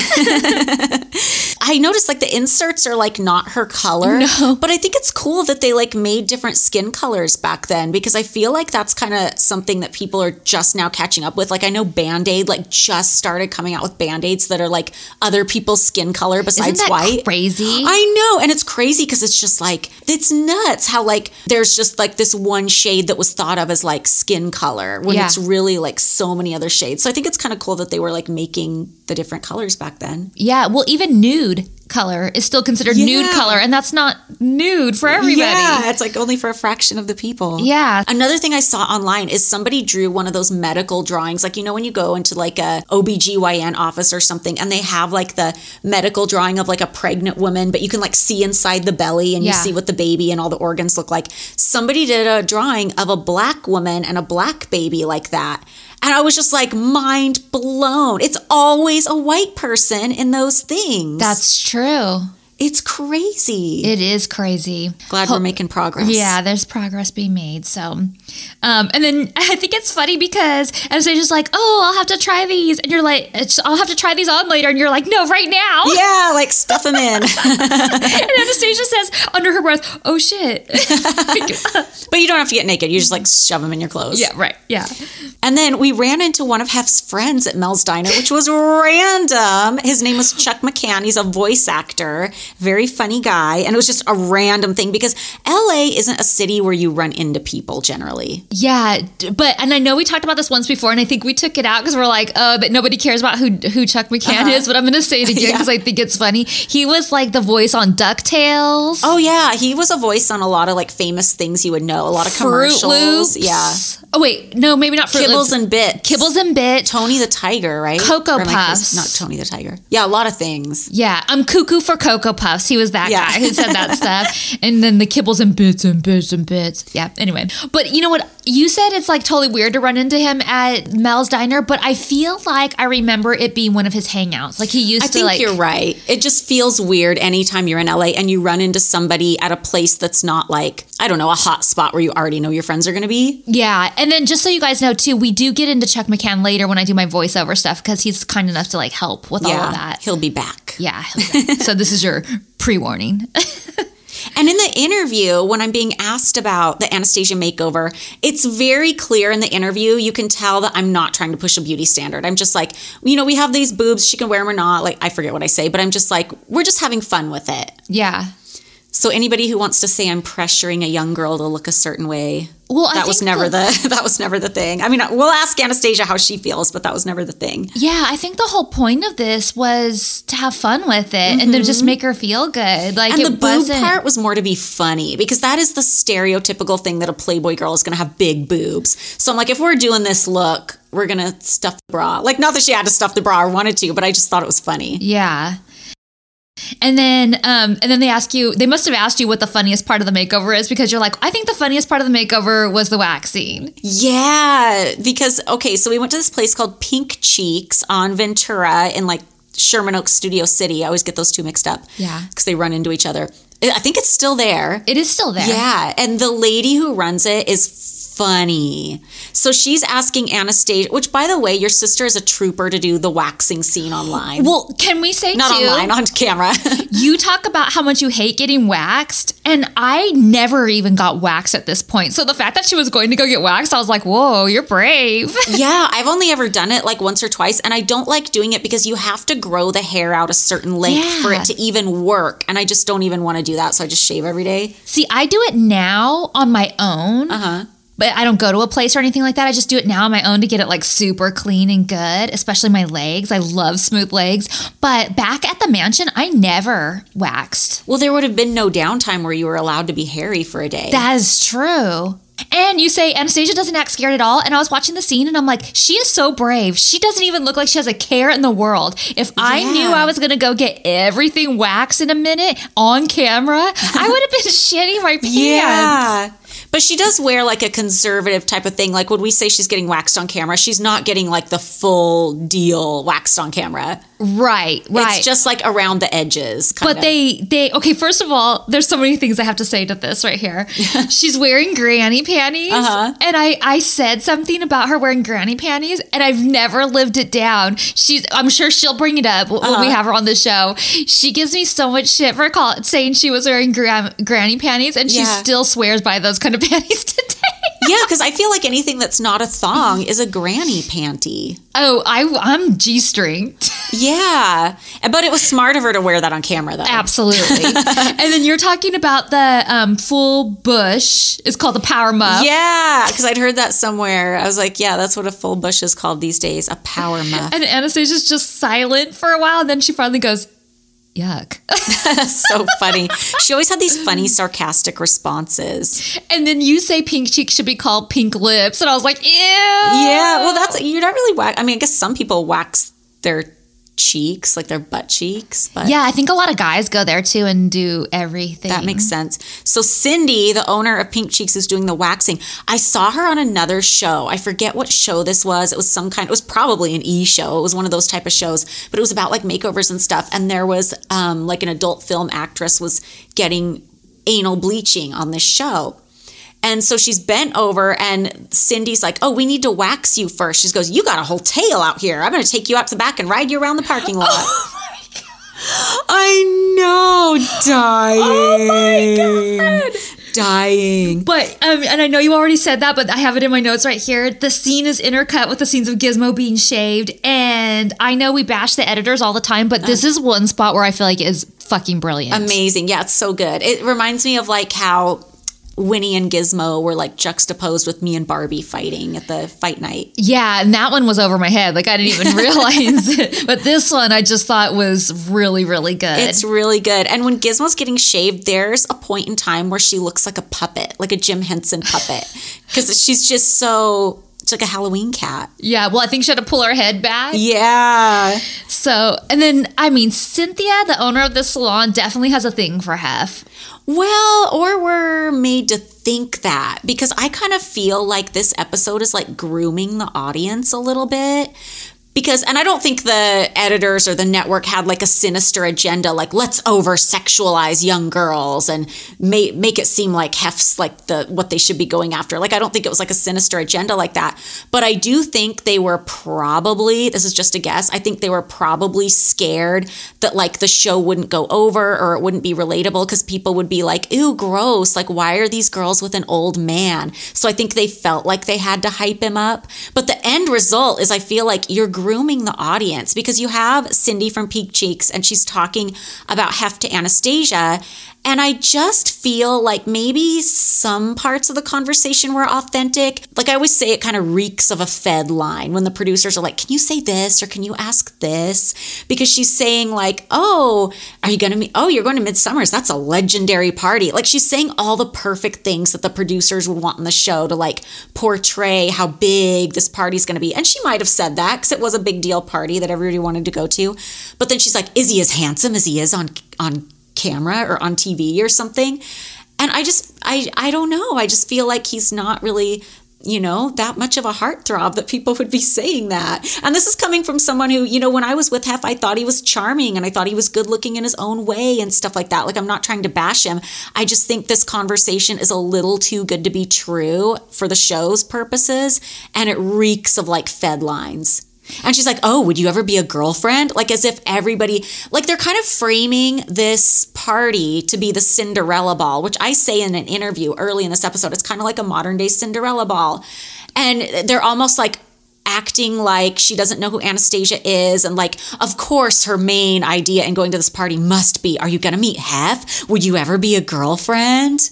Speaker 1: I noticed like the inserts are like not her color.
Speaker 2: No.
Speaker 1: But I think it's cool that they like made different skin colors back then because I feel like that's kind of something that people are just now catching up with. Like I know Band-Aid like just started coming out with Band-Aids that are like other people's skin color besides white.
Speaker 2: crazy?
Speaker 1: I know, and it's crazy because it's just like it's nuts how like there's just like this one shade that was thought of as like skin color when
Speaker 2: Yeah.
Speaker 1: it's really like so many other shades. So I think it's kind of cool that they were like making the different colors back then.
Speaker 2: yeah. Well, even nude color is still considered nude color. And that's not nude for everybody.
Speaker 1: Yeah, it's like only for a fraction of the people.
Speaker 2: Yeah.
Speaker 1: Another thing I saw online is somebody drew one of those medical drawings. Like, you know, when you go into like a OBGYN office or something and they have like the medical drawing of like a pregnant woman, but you can like see inside the belly and
Speaker 2: Yeah.
Speaker 1: you see what the baby and all the organs look like. Somebody did a drawing of a black woman and a black baby like that. And I was just like mind blown. It's always a white person in those things.
Speaker 2: That's true.
Speaker 1: It's crazy.
Speaker 2: It is crazy.
Speaker 1: Glad we're making progress.
Speaker 2: Yeah, there's progress being made. So, um, and then [laughs] I think it's funny because Anastasia's like, "Oh, I'll have to try these," and you're like, "I'll have to try these on later," and you're like, "No, right now."
Speaker 1: Yeah, like stuff them in. [laughs]
Speaker 2: And Anastasia says under her breath, "Oh shit." [laughs]
Speaker 1: But you don't have to get naked. You just like shove them in your clothes.
Speaker 2: yeah, right. Yeah.
Speaker 1: And then we ran into one of Hef's friends at Mel's Diner, which was random. His name was Chuck McCann. He's a voice actor, very funny guy. And it was just a random thing because LA isn't a city where you run into people generally.
Speaker 2: Yeah, but and I know we talked about this once before, and I think we took it out because we're like, oh, but nobody cares about who who Chuck McCann is. But I'm going to say it again
Speaker 1: Uh-huh. [laughs] Yeah.
Speaker 2: because I think it's funny. He was like the voice on Ducktales.
Speaker 1: Oh, yeah. He was a voice on a lot of like famous things you would know, a lot of
Speaker 2: Fruit
Speaker 1: commercials.
Speaker 2: Loops.
Speaker 1: Yeah.
Speaker 2: Oh wait, no, maybe not Fruit
Speaker 1: Kibbles
Speaker 2: Loops.
Speaker 1: and Bits.
Speaker 2: Kibbles and Bits.
Speaker 1: Tony the Tiger, right?
Speaker 2: Cocoa
Speaker 1: Or am I close?
Speaker 2: Puffs.
Speaker 1: Not Tony the Tiger. Yeah, a lot of things.
Speaker 2: Yeah, I'm cuckoo for Cocoa Puffs. He was that
Speaker 1: Yeah.
Speaker 2: guy who said that stuff. [laughs] And then the kibbles and bits and bits and bits. Yeah, anyway. But you know what? You said it's like totally weird to run into him at Mel's Diner, but I feel like I remember it being one of his hangouts. Like he used
Speaker 1: I
Speaker 2: to I
Speaker 1: think
Speaker 2: like.
Speaker 1: you're right. It just feels weird anytime you're in LA and you run into somebody at a place that's not like, I don't know, a hot spot where you already know your friends are going to be.
Speaker 2: Yeah, and then just so you guys know too, we do get into Chuck McCann later when I do my voiceover stuff because he's kind enough to like help with all of that.
Speaker 1: he'll be back.
Speaker 2: Yeah. so this is your pre-warning.
Speaker 1: And in the interview, when I'm being asked about the Anastasia makeover, it's very clear in the interview. You can tell that I'm not trying to push a beauty standard. I'm just like, you know, we have these boobs. She can wear them or not. Like, I forget what I say, but I'm just like, we're just having fun with it.
Speaker 2: yeah.
Speaker 1: So anybody who wants to say I'm pressuring a young girl to look a certain way,
Speaker 2: Well, I
Speaker 1: that was never
Speaker 2: the-
Speaker 1: the [laughs] that was never the thing. I mean, we'll ask Anastasia how she feels, but that was never the thing.
Speaker 2: Yeah, I think the whole point of this was to have fun with it and to just make her feel good. Like
Speaker 1: Mm-hmm. And
Speaker 2: it
Speaker 1: the boob part was more to be funny because that is the stereotypical thing that a Playboy girl is going to have big boobs. So I'm like, if we're doing this look, we're going to stuff the bra. Like, not that she had to stuff the bra or wanted to, but I just thought it was funny.
Speaker 2: yeah. And then, um, and then they ask you. They must have asked you what the funniest part of the makeover is because you're like, I think the funniest part of the makeover was the waxing.
Speaker 1: Yeah, because okay, so we went to this place called Pink Cheeks on Ventura in like Sherman Oaks, Studio City. I always get those two mixed up.
Speaker 2: Yeah.
Speaker 1: because they run into each other. I think it's still there.
Speaker 2: It is still there.
Speaker 1: Yeah, and the lady who runs it is funny. So she's asking Anastasia, which by the way, your sister is a trooper to do the waxing scene online.
Speaker 2: Well, can we say
Speaker 1: Not
Speaker 2: too?
Speaker 1: online, on camera. [laughs]
Speaker 2: You talk about how much you hate getting waxed, and I never even got waxed at this point. So the fact that she was going to go get waxed, I was like, "Whoa, you're brave." [laughs]
Speaker 1: yeah, I've only ever done it like once or twice, and I don't like doing it because you have to grow the hair out a certain length for it to even work. And I just don't even want to do that. So I just shave every day.
Speaker 2: See, I do it now on my own.
Speaker 1: Uh huh.
Speaker 2: But I don't go to a place or anything like that. I just do it now on my own to get it like super clean and good, especially my legs. I love smooth legs. But back at the mansion, I never waxed.
Speaker 1: Well, there would have been no downtime where you were allowed to be hairy for a day.
Speaker 2: That is true. And you say Anastasia doesn't act scared at all. And I was watching the scene and I'm like, she is so brave. She doesn't even look like she has a care in the world. If I
Speaker 1: Yeah.
Speaker 2: knew I was going to go get everything waxed in a minute on camera, I would have been [laughs] shitting my pants.
Speaker 1: yeah. But she does wear like a conservative type of thing. Like when we say she's getting waxed on camera, she's not getting like the full deal waxed on camera.
Speaker 2: Right, right.
Speaker 1: It's just like around the edges. Kind
Speaker 2: But
Speaker 1: of.
Speaker 2: they they okay. First of all, there's so many things I have to say to this right here. [laughs] She's wearing granny panties,
Speaker 1: Uh-huh.
Speaker 2: and I I said something about her wearing granny panties, and I've never lived it down. She's I'm sure she'll bring it up when
Speaker 1: Uh-huh.
Speaker 2: we have her on the show. She gives me so much shit for call, saying she was wearing gram, granny panties, and she
Speaker 1: Yeah.
Speaker 2: still swears by those kind of [laughs] panties today.
Speaker 1: Yeah, because I feel like anything that's not a thong is a granny panty.
Speaker 2: Oh, I I'm g stringed.
Speaker 1: Yeah. But it was smart of her to wear that on camera, though.
Speaker 2: Absolutely. [laughs] and then you're talking about the um, full bush. It's called the power muff.
Speaker 1: Yeah, because I'd heard that somewhere. I was like, yeah, that's what a full bush is called these days a power muff.
Speaker 2: And Anastasia's just silent for a while, and then she finally goes, "Yuck!" [laughs] [laughs]
Speaker 1: So funny. She always had these funny, sarcastic responses.
Speaker 2: and then you say pink cheeks should be called pink lips, and I was like, "Ew."
Speaker 1: Yeah, well, that's, you're not really wax. I mean, I guess some people wax their cheeks, like their butt cheeks, but.
Speaker 2: Yeah, I think a lot of guys go there too and do everything.
Speaker 1: That makes sense. So Cindy, the owner of Pink Cheeks, is doing the waxing. I saw her on another show. I forget what show this was. It was some kind. It was probably an E show. It was one of those type of shows, but it was about like makeovers and stuff. And there was um, like an adult film actress was getting anal bleaching on this show. And so she's bent over, and Cindy's like, Oh, we need to wax you first. She goes, You got a whole tail out here. I'm going to take you out to the back and ride you around the parking lot. [laughs] I know, dying. Oh my God. Dying.
Speaker 2: But um, and I know you already said that, but I have it in my notes right here. The scene is intercut with the scenes of Gizmo being shaved, and I know we bash the editors all the time, but this is one spot where I feel like is fucking brilliant.
Speaker 1: Amazing. Yeah, it's so good. It reminds me of like how Winnie and Gizmo were like juxtaposed with me and Barbie fighting at the fight night.
Speaker 2: Yeah, and that one was over my head. Like I didn't even [laughs] realize it. But this one I just thought was really, really good.
Speaker 1: It's really good. And when Gizmo's getting shaved, there's a point in time where she looks like a puppet, like a Jim Henson puppet. Because she's just so, it's like a Halloween cat.
Speaker 2: yeah, well, I think she had to pull her head back.
Speaker 1: Yeah.
Speaker 2: So, and then, I mean, Cynthia, the owner of the salon, definitely has a thing for Hef.
Speaker 1: Well, or we're made to think that because I kind of feel like this episode is like grooming the audience a little bit. Because, and I don't think the editors or the network had like a sinister agenda, like let's over sexualize young girls and make make it seem like Hef's like the what they should be going after. Like I don't think it was like a sinister agenda like that. But I do think they were probably, this is just a guess, I think they were probably scared that like the show wouldn't go over or it wouldn't be relatable because people would be like, ew, gross. Like, why are these girls with an old man? So I think they felt like they had to hype him up. But the end result is I feel like you're grooming the audience because you have Cindy from Pink Cheeks and she's talking about Hef to Anastasia. And I just feel like maybe some parts of the conversation were authentic. Like I always say, it kind of reeks of a Fed line when the producers are like, Can you say this or can you ask this? Because she's saying, like, Oh, are you going to? Oh, you're going to Midsummer's. That's a legendary party. Like she's saying all the perfect things that the producers would want in the show to like portray how big this party's going to be. And she might have said that because it was a big deal party that everybody wanted to go to. But then she's like, Is he as handsome as he is on, on, camera or on TV or something. And I just I I don't know. I just feel like he's not really you know, that much of a heartthrob that people would be saying that. And this is coming from someone who, you know, when I was with Hef, I thought he was charming and I thought he was good looking in his own way and stuff like that. Like, I'm not trying to bash him. I just think this conversation is a little too good to be true for the show's purposes. And it reeks of like Fed lines. And she's like, Oh, would you ever be a girlfriend? Like, as if everybody, like, they're kind of framing this party to be the Cinderella ball, which I say in an interview early in this episode. It's kind of like a modern day Cinderella ball. And they're almost like, acting like she doesn't know who Anastasia is. And like, of course, her main idea in going to this party must be Are you going to meet Hef? Would you ever be a girlfriend?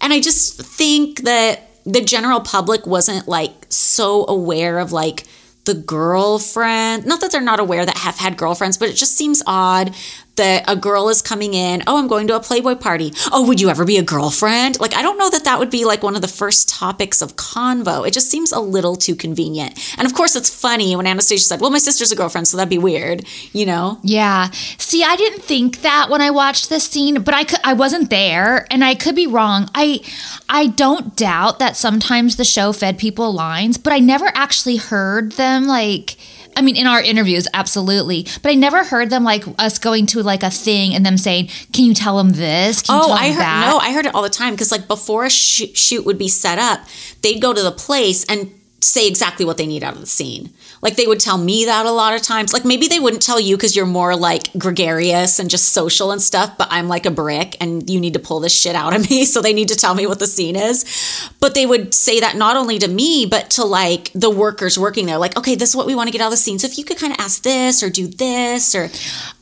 Speaker 1: And I just think that the general public wasn't like so aware of like, the girlfriend. Not that they're not aware that have had girlfriends, but it just seems odd that a girl is coming in. Oh, I'm going to a Playboy party. Oh, would you ever be a girlfriend? Like, I don't know that that would be like one of the first topics of convo. It just seems a little too convenient. And of course, it's funny when Anastasia said, Well, my sister's a girlfriend, so that'd be weird, you know?
Speaker 2: Yeah. See, I didn't think that when I watched this scene, but I could I wasn't there and I could be wrong. I I don't doubt that sometimes the show fed people lines, but I never actually heard them like I mean, in our interviews, absolutely. But I never heard them like us going to like a thing and them saying, "Can you tell them this?" Can you
Speaker 1: Oh,
Speaker 2: tell
Speaker 1: I
Speaker 2: them
Speaker 1: heard
Speaker 2: that?"
Speaker 1: no, I heard it all the time because like before a sh- shoot would be set up, they'd go to the place and say exactly what they need out of the scene. Like they would tell me that a lot of times. Like maybe they wouldn't tell you because you're more like gregarious and just social and stuff, but I'm like a brick and you need to pull this shit out of [laughs] me. So they need to tell me what the scene is. But they would say that not only to me, but to like the workers working there. Like, okay, this is what we want to get out of the scene. So if you could kind of ask this or do this or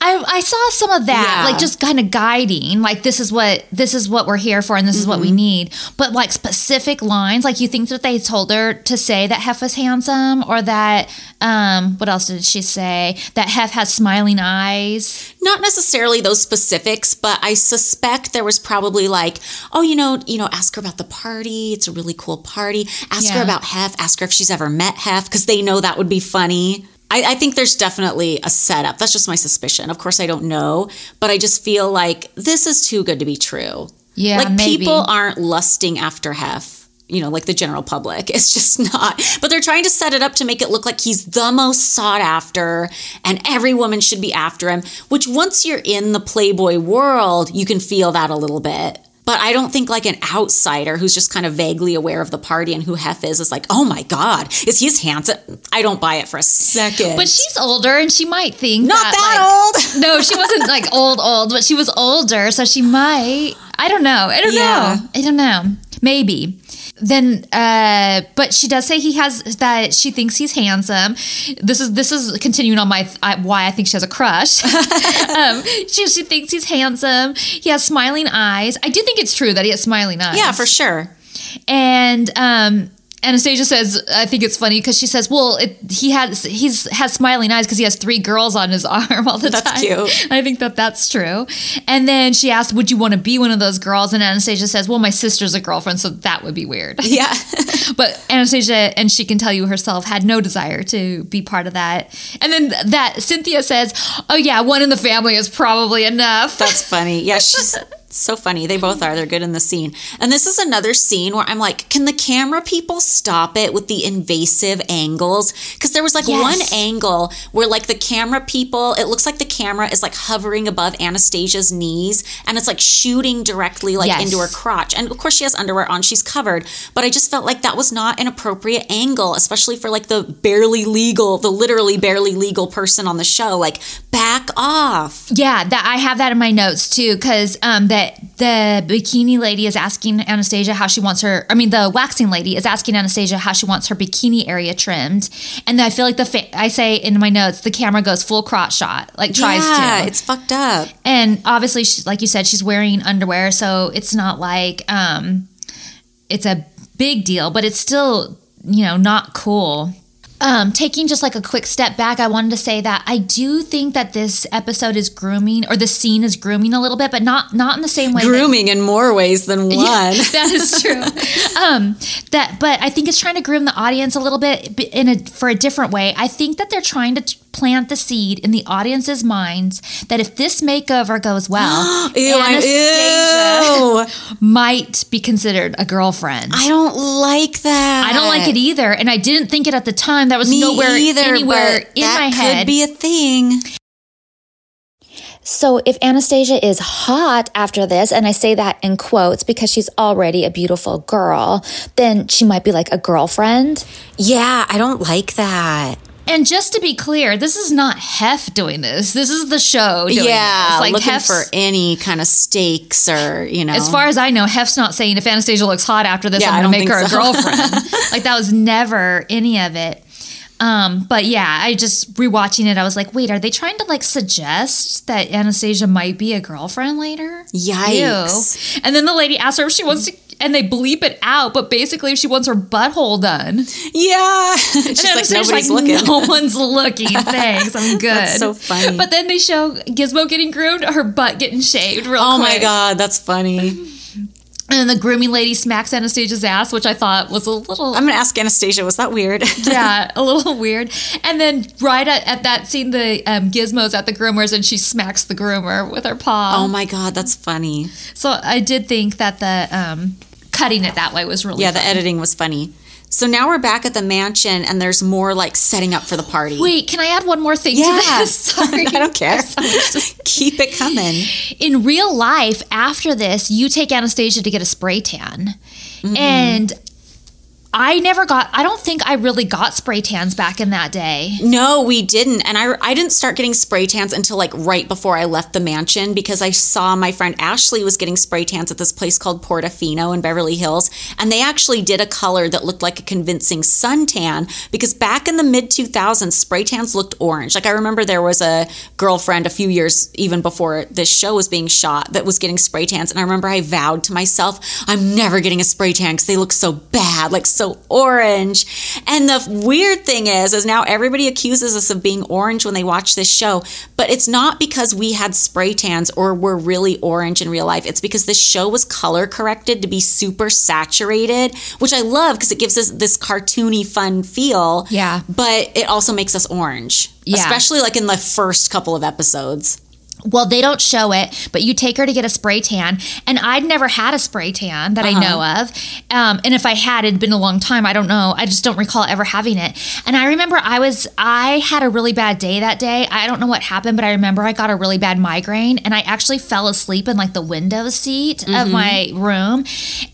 Speaker 2: I, I saw some of that,
Speaker 1: Yeah.
Speaker 2: like just kind of guiding, like this is what this is what we're here for, and this is what
Speaker 1: Mm-hmm.
Speaker 2: we need. But like specific lines, like you think that they told her to say that Hef was handsome, or that um, what else did she say? That Hef has smiling eyes.
Speaker 1: not necessarily those specifics, but I suspect there was probably like, oh, you know, you know, ask her about the party. It's a really cool party. Ask her about Hef. Ask her if she's ever met Hef because they know that would be funny. I, I think there's definitely a setup. That's just my suspicion. Of course, I don't know, but I just feel like this is too good to be true.
Speaker 2: Yeah,
Speaker 1: like
Speaker 2: maybe.
Speaker 1: people aren't lusting after Hef. You know, like the general public. [laughs] It's just not. But they're trying to set it up to make it look like he's the most sought after and every woman should be after him, which once you're in the Playboy world, you can feel that a little bit. But I don't think like an outsider who's just kind of vaguely aware of the party and who Hef is is like, oh my God, is he as handsome? I don't buy it for a second.
Speaker 2: But she's older, and she might think
Speaker 1: not
Speaker 2: that,
Speaker 1: that
Speaker 2: like,
Speaker 1: old. [laughs]
Speaker 2: No, she wasn't like old, old, but she was older, so she might. I don't know. I don't
Speaker 1: Yeah.
Speaker 2: know. I don't know. Maybe. Then, uh, but she does say he has that she thinks he's handsome. This is this is continuing on my I, why I think she has a crush. [laughs] um, she she thinks he's handsome. He has smiling eyes. I do think it's true that he has smiling eyes.
Speaker 1: Yeah, for sure.
Speaker 2: And um, Anastasia says, I think it's funny because she says, "Well, it, he has he's has smiling eyes because he has three girls on his [laughs] arm all the
Speaker 1: That's
Speaker 2: time."
Speaker 1: cute.
Speaker 2: I think that that's true. And then she asked, "Would you want to be one of those girls?" And Anastasia says, "Well, my sister's a girlfriend, so that would be weird." [laughs]
Speaker 1: Yeah. [laughs]
Speaker 2: but Anastasia, and she can tell you herself, had no desire to be part of that. And then that Cynthia says, "Oh yeah, one in the family is probably enough."
Speaker 1: That's funny. Yeah, she's so funny. They both are. They're good in the scene. And this is another scene where I'm like, can the camera people stop it with the invasive angles? Because there was like
Speaker 2: Yes.
Speaker 1: one angle where like the camera people, it looks like the camera is like hovering above Anastasia's knees and it's like shooting directly like
Speaker 2: Yes.
Speaker 1: into her crotch. And of course she has underwear on, she's covered. But I just felt like that was not an appropriate angle, especially for like the barely legal, the literally barely legal person on the show. Like, back off.
Speaker 2: Yeah, that I have that in my notes too, because um, that the bikini lady is asking Anastasia how she wants her. I mean, the waxing lady is asking Anastasia how she wants her bikini area trimmed, and I feel like the fa- I say in my notes the camera goes full crotch shot, like tries
Speaker 1: yeah,
Speaker 2: to,
Speaker 1: it's fucked up.
Speaker 2: and obviously, she, like you said, she's wearing underwear, so it's not like um, it's a big deal, but it's still you know not cool. Um, taking just like a quick step back, I wanted to say that I do think that this episode is grooming, or the scene is grooming a little bit, but not not in the same way. that-
Speaker 1: grooming in more ways than one.
Speaker 2: Yeah, [laughs] that is true. [laughs] um, that, but I think it's trying to groom the audience a little bit in a for a different way. I think that they're trying to t- plant the seed in the audience's minds that if this makeover goes [gasps] well,
Speaker 1: Ew,
Speaker 2: Anastasia
Speaker 1: ew.
Speaker 2: might be considered a girlfriend.
Speaker 1: I don't like that.
Speaker 2: I don't like it either, and I didn't think it at the time. That was
Speaker 1: Me
Speaker 2: nowhere
Speaker 1: either,
Speaker 2: anywhere
Speaker 1: but
Speaker 2: in
Speaker 1: that
Speaker 2: my
Speaker 1: could
Speaker 2: head.
Speaker 1: be a thing.
Speaker 3: So if Anastasia is hot after this, and I say that in quotes because she's already a beautiful girl, then she might be like a girlfriend.
Speaker 1: Yeah, I don't like that.
Speaker 2: and just to be clear, this is not Hef doing this. This is the show doing
Speaker 1: yeah,
Speaker 2: this. Like
Speaker 1: looking
Speaker 2: Hef's,
Speaker 1: for any kind of stakes or you know.
Speaker 2: as far as I know, Hef's not saying if Anastasia looks hot after this,
Speaker 1: Yeah, I
Speaker 2: I'm gonna make
Speaker 1: think
Speaker 2: her a [laughs] girlfriend. like that was never any of it. Um, but yeah, I just rewatching it, I was like, wait, are they trying to like suggest that Anastasia might be a girlfriend later?
Speaker 1: Yikes.
Speaker 2: Ew. And then the lady asks her if she wants to, and they bleep it out, but basically if she wants her butthole done.
Speaker 1: yeah, [laughs] she's
Speaker 2: And
Speaker 1: like nobody's looking.
Speaker 2: No one's looking. [laughs] Thanks, I'm good.
Speaker 1: That's so funny.
Speaker 2: But then they show Gizmo getting groomed, her butt getting shaved real
Speaker 1: Oh
Speaker 2: quick.
Speaker 1: my god, that's funny.
Speaker 2: And then the grooming lady smacks Anastasia's ass, which I thought was a little
Speaker 1: I'm gonna ask Anastasia. Was that weird? [laughs]
Speaker 2: yeah, a little weird. And then right at, at that scene, the um, Gizmo's at the groomers, and she smacks the groomer with her paw.
Speaker 1: oh my god, that's funny.
Speaker 2: so I did think that the um, cutting it that way was really
Speaker 1: Yeah, the editing was funny. So now we're back at the mansion, and there's more like setting up for the party.
Speaker 2: Wait, can I add one more thing this? [laughs] [laughs] Sorry.
Speaker 1: I don't care. [laughs] Just keep it coming.
Speaker 2: in real life, after this, you take Anastasia to get a spray tan. Mm-hmm. And I never got, I don't think I really got spray tans back in that day.
Speaker 1: No, we didn't. And I, I didn't start getting spray tans until like right before I left the mansion because I saw my friend Ashley was getting spray tans at this place called Portofino in Beverly Hills. And they actually did a color that looked like a convincing suntan because back in the mid 2000s, spray tans looked orange. Like I remember there was a girlfriend a few years even before this show was being shot that was getting spray tans. And I remember I vowed to myself, I'm never getting a spray tan because they look so bad, like so orange. And the weird thing is, is now everybody accuses us of being orange when they watch this show, but it's not because we had spray tans or were really orange in real life. It's because this show was color corrected to be super saturated, which I love because it gives us this cartoony, fun feel.
Speaker 2: Yeah.
Speaker 1: But it also makes us orange,
Speaker 2: Yeah.
Speaker 1: especially like in the first couple of episodes.
Speaker 2: Well, they don't show it, but you take her to get a spray tan. And I'd never had a spray tan that I know of. Um, and if I had, it'd been a long time. I don't know. I just don't recall ever having it. And I remember I was, I had a really bad day that day. I don't know what happened, but I remember I got a really bad migraine and I actually fell asleep in like the window seat of my room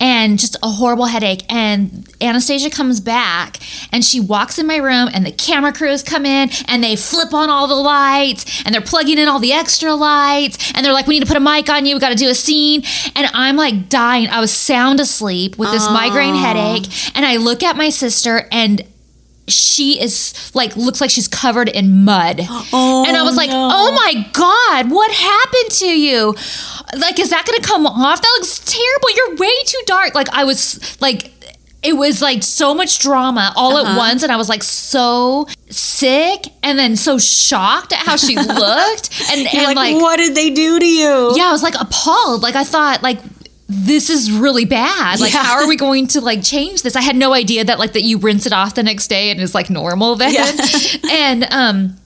Speaker 2: and just a horrible headache. And Anastasia comes back and she walks in my room and the camera crews come in and they flip on all the lights and they're plugging in all the extra lights and they're like, we need to put a mic on you. We got to do a scene. And I'm like dying. I was sound asleep with this migraine headache. And I look at my sister and she is like looks like she's covered in mud. [gasps] Oh, and I was like, "Oh my god, what happened to you? Like is that going to come off? That looks terrible. You're way too dark." Like I was like it was like so much drama all at once and I was like so sick and then so shocked at how she [laughs] looked and and
Speaker 1: like,
Speaker 2: like
Speaker 1: what did they do to you?
Speaker 2: yeah, I was like appalled. Like I thought like this is really bad. Like
Speaker 1: Yeah.
Speaker 2: how are we [laughs] going to like change this? I had no idea that like that you rinse it off the next day and it's like normal then.
Speaker 1: Yeah. [laughs]
Speaker 2: and um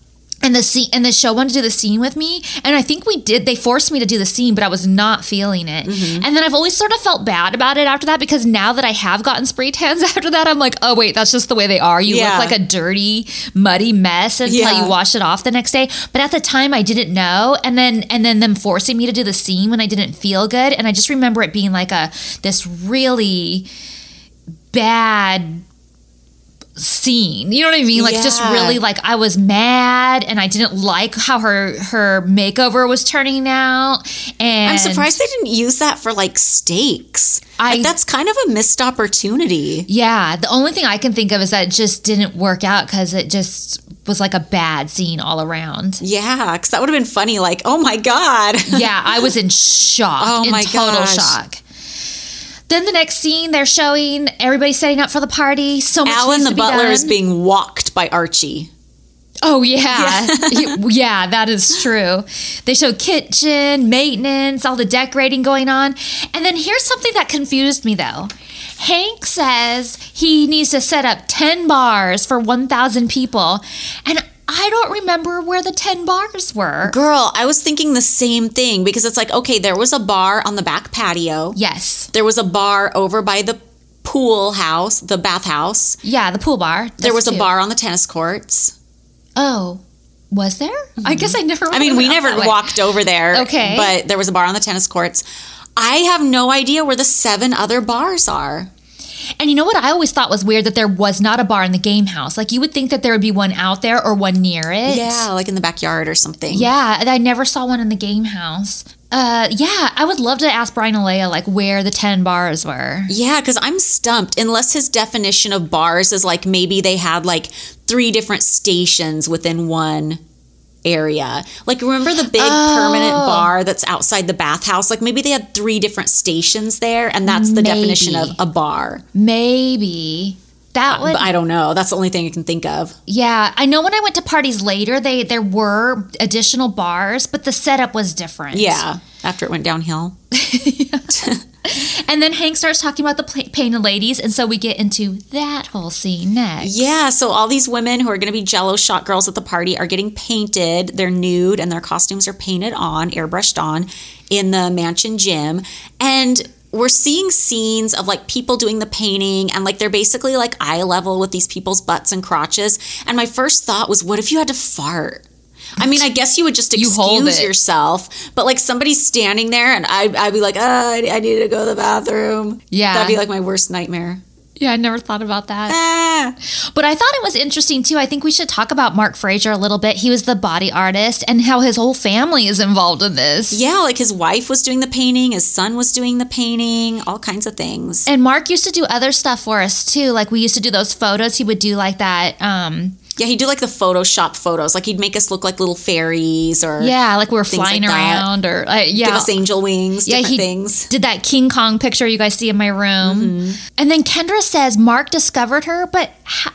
Speaker 2: and the scene and the show wanted to do the scene with me and i think we did they forced me to do the scene but i was not feeling it
Speaker 1: Mm-hmm.
Speaker 2: and then i've always sort of felt bad about it after that because now that i have gotten spray tans [laughs] after that i'm like oh wait that's just the way they are you
Speaker 1: Yeah.
Speaker 2: look like a dirty muddy mess until
Speaker 1: Yeah.
Speaker 2: you wash it off the next day but at the time i didn't know and then and then them forcing me to do the scene when i didn't feel good and i just remember it being like a this really bad scene you know what i mean like just really like i was mad and i didn't like how her her makeover was turning out and
Speaker 1: I'm surprised they didn't use that for like stakes.
Speaker 2: I-
Speaker 1: like that's kind of a missed opportunity.
Speaker 2: yeah the only thing i can think of is that it just didn't work out because it just was like a bad scene all around
Speaker 1: Yeah, because that would have been funny. Like, oh my god.
Speaker 2: yeah, I was in [laughs] shock.
Speaker 1: Oh
Speaker 2: in
Speaker 1: my
Speaker 2: total
Speaker 1: gosh.
Speaker 2: shock. Then the next scene, they're showing everybody setting up for the party. So much
Speaker 1: Alan the
Speaker 2: be
Speaker 1: butler is being walked by Archie.
Speaker 2: Oh yeah. [laughs] yeah, that is true. They show kitchen, maintenance, all the decorating going on. And then here's something that confused me though. Hank says he needs to set up 10 bars for 1,000 people. And I don't remember where the 10 bars were.
Speaker 1: Girl, I was thinking the same thing because it's like, okay, there was a bar on the back patio.
Speaker 2: Yes.
Speaker 1: There was a bar over by the pool house, the bathhouse.
Speaker 2: Yeah, the pool bar.
Speaker 1: There was
Speaker 2: That's
Speaker 1: a bar on the tennis courts.
Speaker 2: Oh, was there? I mm-hmm. guess I never.
Speaker 1: I mean, we never walked over there.
Speaker 2: Okay.
Speaker 1: But there was a bar on the tennis courts. I have no idea where the seven other bars are.
Speaker 2: And you know what I always thought was weird that there was not a bar in the game house. Like you would think that there would be one out there or one near it.
Speaker 1: Yeah, like in the backyard or something.
Speaker 2: Yeah, and I never saw one in the game house. Uh, yeah, I would love to ask Brian Alea like where the ten bars were.
Speaker 1: Yeah, because I'm stumped. Unless his definition of bars is like maybe they had like three different stations within one area. Like remember the big permanent
Speaker 2: Oh.
Speaker 1: bar that's outside the bathhouse? Like maybe they had three different stations there, and that's the definition of a bar.
Speaker 2: Maybe that uh,
Speaker 1: would. I don't know. That's the only thing I can think of.
Speaker 2: yeah, I know when I went to parties later, they there were additional bars, but the setup was different.
Speaker 1: Yeah, after it went downhill. [laughs] [laughs]
Speaker 2: and then Hank starts talking about the pla- painted ladies, and so we get into that whole scene next.
Speaker 1: Yeah, so all these women who are going to be jello shot girls at the party are getting painted. They're nude and their costumes are painted on, airbrushed on in the mansion gym. And we're seeing scenes of like people doing the painting and like they're basically like eye level with these people's butts and crotches. And my first thought was, what if you had to fart? I mean, I guess you would just
Speaker 2: You
Speaker 1: excuse
Speaker 2: it.
Speaker 1: yourself, but like somebody's standing there and I, I'd be like, oh, I, I need to go to the bathroom.
Speaker 2: Yeah.
Speaker 1: That'd be like my worst nightmare.
Speaker 2: Yeah, I never thought about that.
Speaker 1: Ah.
Speaker 2: But I thought it was interesting too. I think we should talk about Mark Frazier a little bit. He was the body artist and how his whole family is involved in this.
Speaker 1: Yeah, like his wife was doing the painting, his son was doing the painting, all kinds of things.
Speaker 2: And Mark used to do other stuff for us too. Like we used to do those photos. He would do like that. Um,
Speaker 1: Yeah, he'd do like the Photoshop photos. Like he'd make us look like little fairies or
Speaker 2: yeah, like we were flying
Speaker 1: like that.
Speaker 2: around or uh, yeah.
Speaker 1: give us angel wings,
Speaker 2: yeah, he
Speaker 1: things.
Speaker 2: did that King Kong picture you guys see in my room.
Speaker 1: Mm-hmm.
Speaker 2: And then Kendra says Mark discovered her, but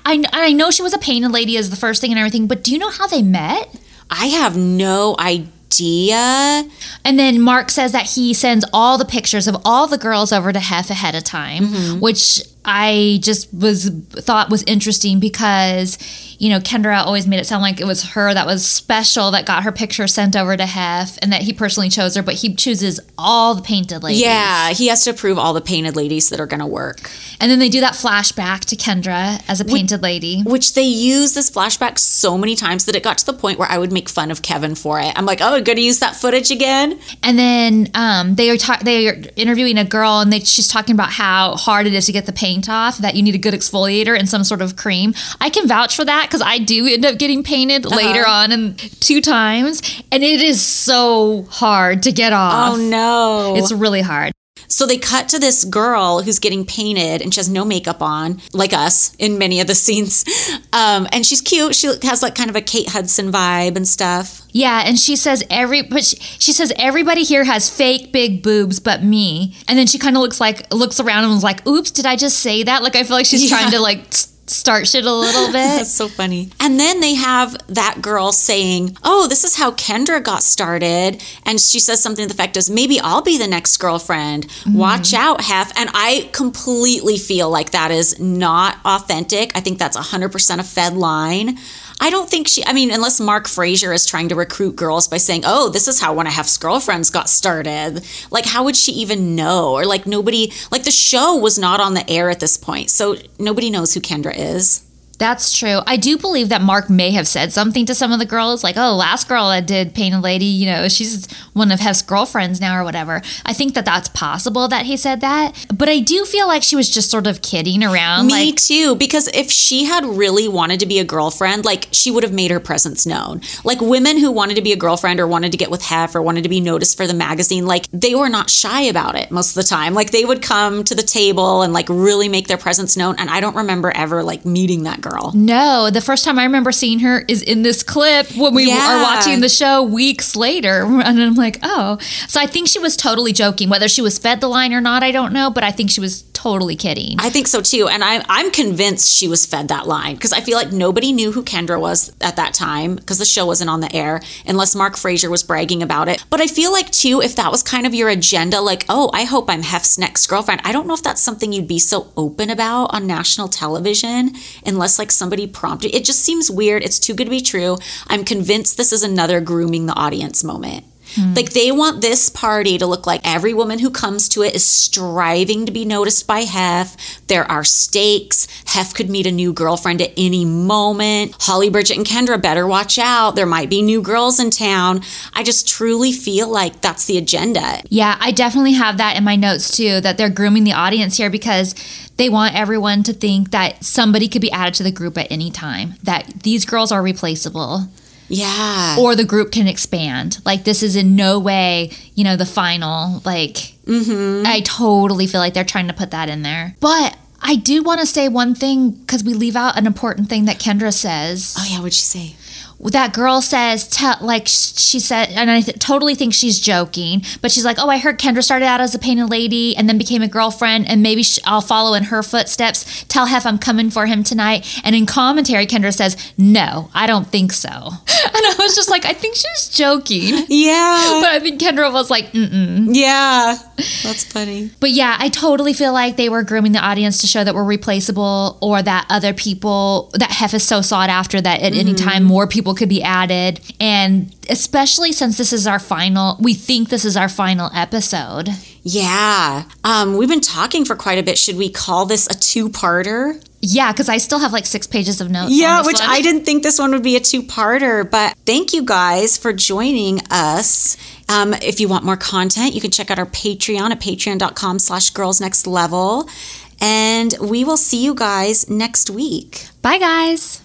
Speaker 2: I I know she was a painted lady as the first thing and everything, but do you know how they met?
Speaker 1: I have no idea.
Speaker 2: And then Mark says that he sends all the pictures of all the girls over to Hef ahead of time,
Speaker 1: Mm-hmm.
Speaker 2: which I just was thought was interesting because you know Kendra always made it sound like it was her that was special that got her picture sent over to Hef and that he personally chose her, but he chooses all the painted ladies.
Speaker 1: Yeah, he has to approve all the painted ladies that are going to work.
Speaker 2: And then they do that flashback to Kendra as a painted lady.
Speaker 1: Which they use this flashback so many times that it got to the point where I would make fun of Kevin for it. I'm like, oh, I'm going to use that footage again?
Speaker 2: And then um, they are ta- they are interviewing a girl, and they, she's talking about how hard it is to get the paint off. That you need a good exfoliator and some sort of cream. I can vouch for that because I do end up getting painted
Speaker 1: Uh-huh.
Speaker 2: later on, and two times, and it is so hard to get off.
Speaker 1: Oh, no.
Speaker 2: It's really hard.
Speaker 1: So they cut to this girl who's getting painted and she has no makeup on, like us in many of the [laughs] scenes. Um, and she's cute. She has like kind of a Kate Hudson vibe and stuff.
Speaker 2: Yeah, and she says every but she, she says everybody here has fake big boobs but me. And then she kind of looks like looks around and was like, "Oops, did I just say that?" Like I feel like she's [laughs]
Speaker 1: Yeah.
Speaker 2: trying to like start shit a little [laughs] bit.
Speaker 1: That's so funny. And then they have that girl saying, Oh, this is how Kendra got started. And she says something to the effect of, Maybe I'll be the next girlfriend. Mm-hmm. Watch out, Hef. And I completely feel like that is not authentic. I think that's 100% a Fed line. I don't think she, I mean, unless Mark Frazier is trying to recruit girls by saying, oh, this is how one of girlfriends got started. Like, how would she even know? Or like, nobody, like, the show was not on the air at this point. So nobody knows who Kendra is.
Speaker 2: That's true. I do believe that Mark may have said something to some of the girls, like, "Oh, last girl that did Painted Lady, you know, she's one of Hef's girlfriends now, or whatever." I think that that's possible that he said that, but I do feel like she was just sort of kidding around.
Speaker 1: Me
Speaker 2: like,
Speaker 1: too, because if she had really wanted to be a girlfriend, like she would have made her presence known. Like women who wanted to be a girlfriend or wanted to get with Hef or wanted to be noticed for the magazine, like they were not shy about it most of the time. Like they would come to the table and like really make their presence known. And I don't remember ever like meeting that girl.
Speaker 2: no, the first time I remember seeing her is in this clip when we
Speaker 1: Yeah.
Speaker 2: are watching the show weeks later, [laughs] and I'm like, "Oh." So I think she was totally joking. Whether she was fed the line or not, I don't know, but I think she was totally kidding.
Speaker 1: I think so too. And I'm, I'm convinced she was fed that line because I feel like nobody knew who Kendra was at that time because the show wasn't on the air unless Mark Frazier was bragging about it. But I feel like too, if that was kind of your agenda, like, oh, I hope I'm Hef's next girlfriend, I don't know if that's something you'd be so open about on national television unless like somebody prompted. It just seems weird. It's too good to be true. I'm convinced this is another grooming the audience moment. Mm. Like they want this party to look like every woman who comes to it is striving to be noticed by Hef. There are stakes. Hef could meet a new girlfriend at any moment. Holly, Bridget, and Kendra better watch out. There might be new girls in town. I just truly feel like that's the agenda.
Speaker 2: Yeah, I definitely have that in my notes too, that they're grooming the audience here because they want everyone to think that somebody could be added to the group at any time, that these girls are replaceable.
Speaker 1: Yeah.
Speaker 2: Or the group can expand. Like this is in no way, you know, the final. Like mm-hmm. I totally feel like they're trying to put that in there. But I do want to say one thing because we leave out an important thing that Kendra says.
Speaker 1: Oh yeah, what'd she say?
Speaker 2: That girl says, tell, like she said, and I th- totally think she's joking, but she's like, oh, I heard Kendra started out as a painted lady and then became a girlfriend, and maybe sh- I'll follow in her footsteps. Tell Hef I'm coming for him tonight. And in commentary, Kendra says, no, I don't think so. [laughs] And I was just like, I think she's joking.
Speaker 1: Yeah. [laughs]
Speaker 2: But I think Kendra was like, mm
Speaker 1: Yeah. That's funny.
Speaker 2: But yeah, I totally feel like they were grooming the audience to show that we're replaceable or that other people, that Hef is so sought after that at mm-hmm. any time more people people could be added. And especially since this is our final, we think this is our final episode.
Speaker 1: Yeah. Um, we've been talking for quite a bit. Should we call this a two parter?
Speaker 2: Yeah, because I still have like six pages of notes.
Speaker 1: Yeah, which one. I didn't think this one would be a two parter, but thank you guys for joining us. Um, if you want more content, you can check out our Patreon at patreon.com slash girls next level. And we will see you guys next week.
Speaker 2: Bye, guys.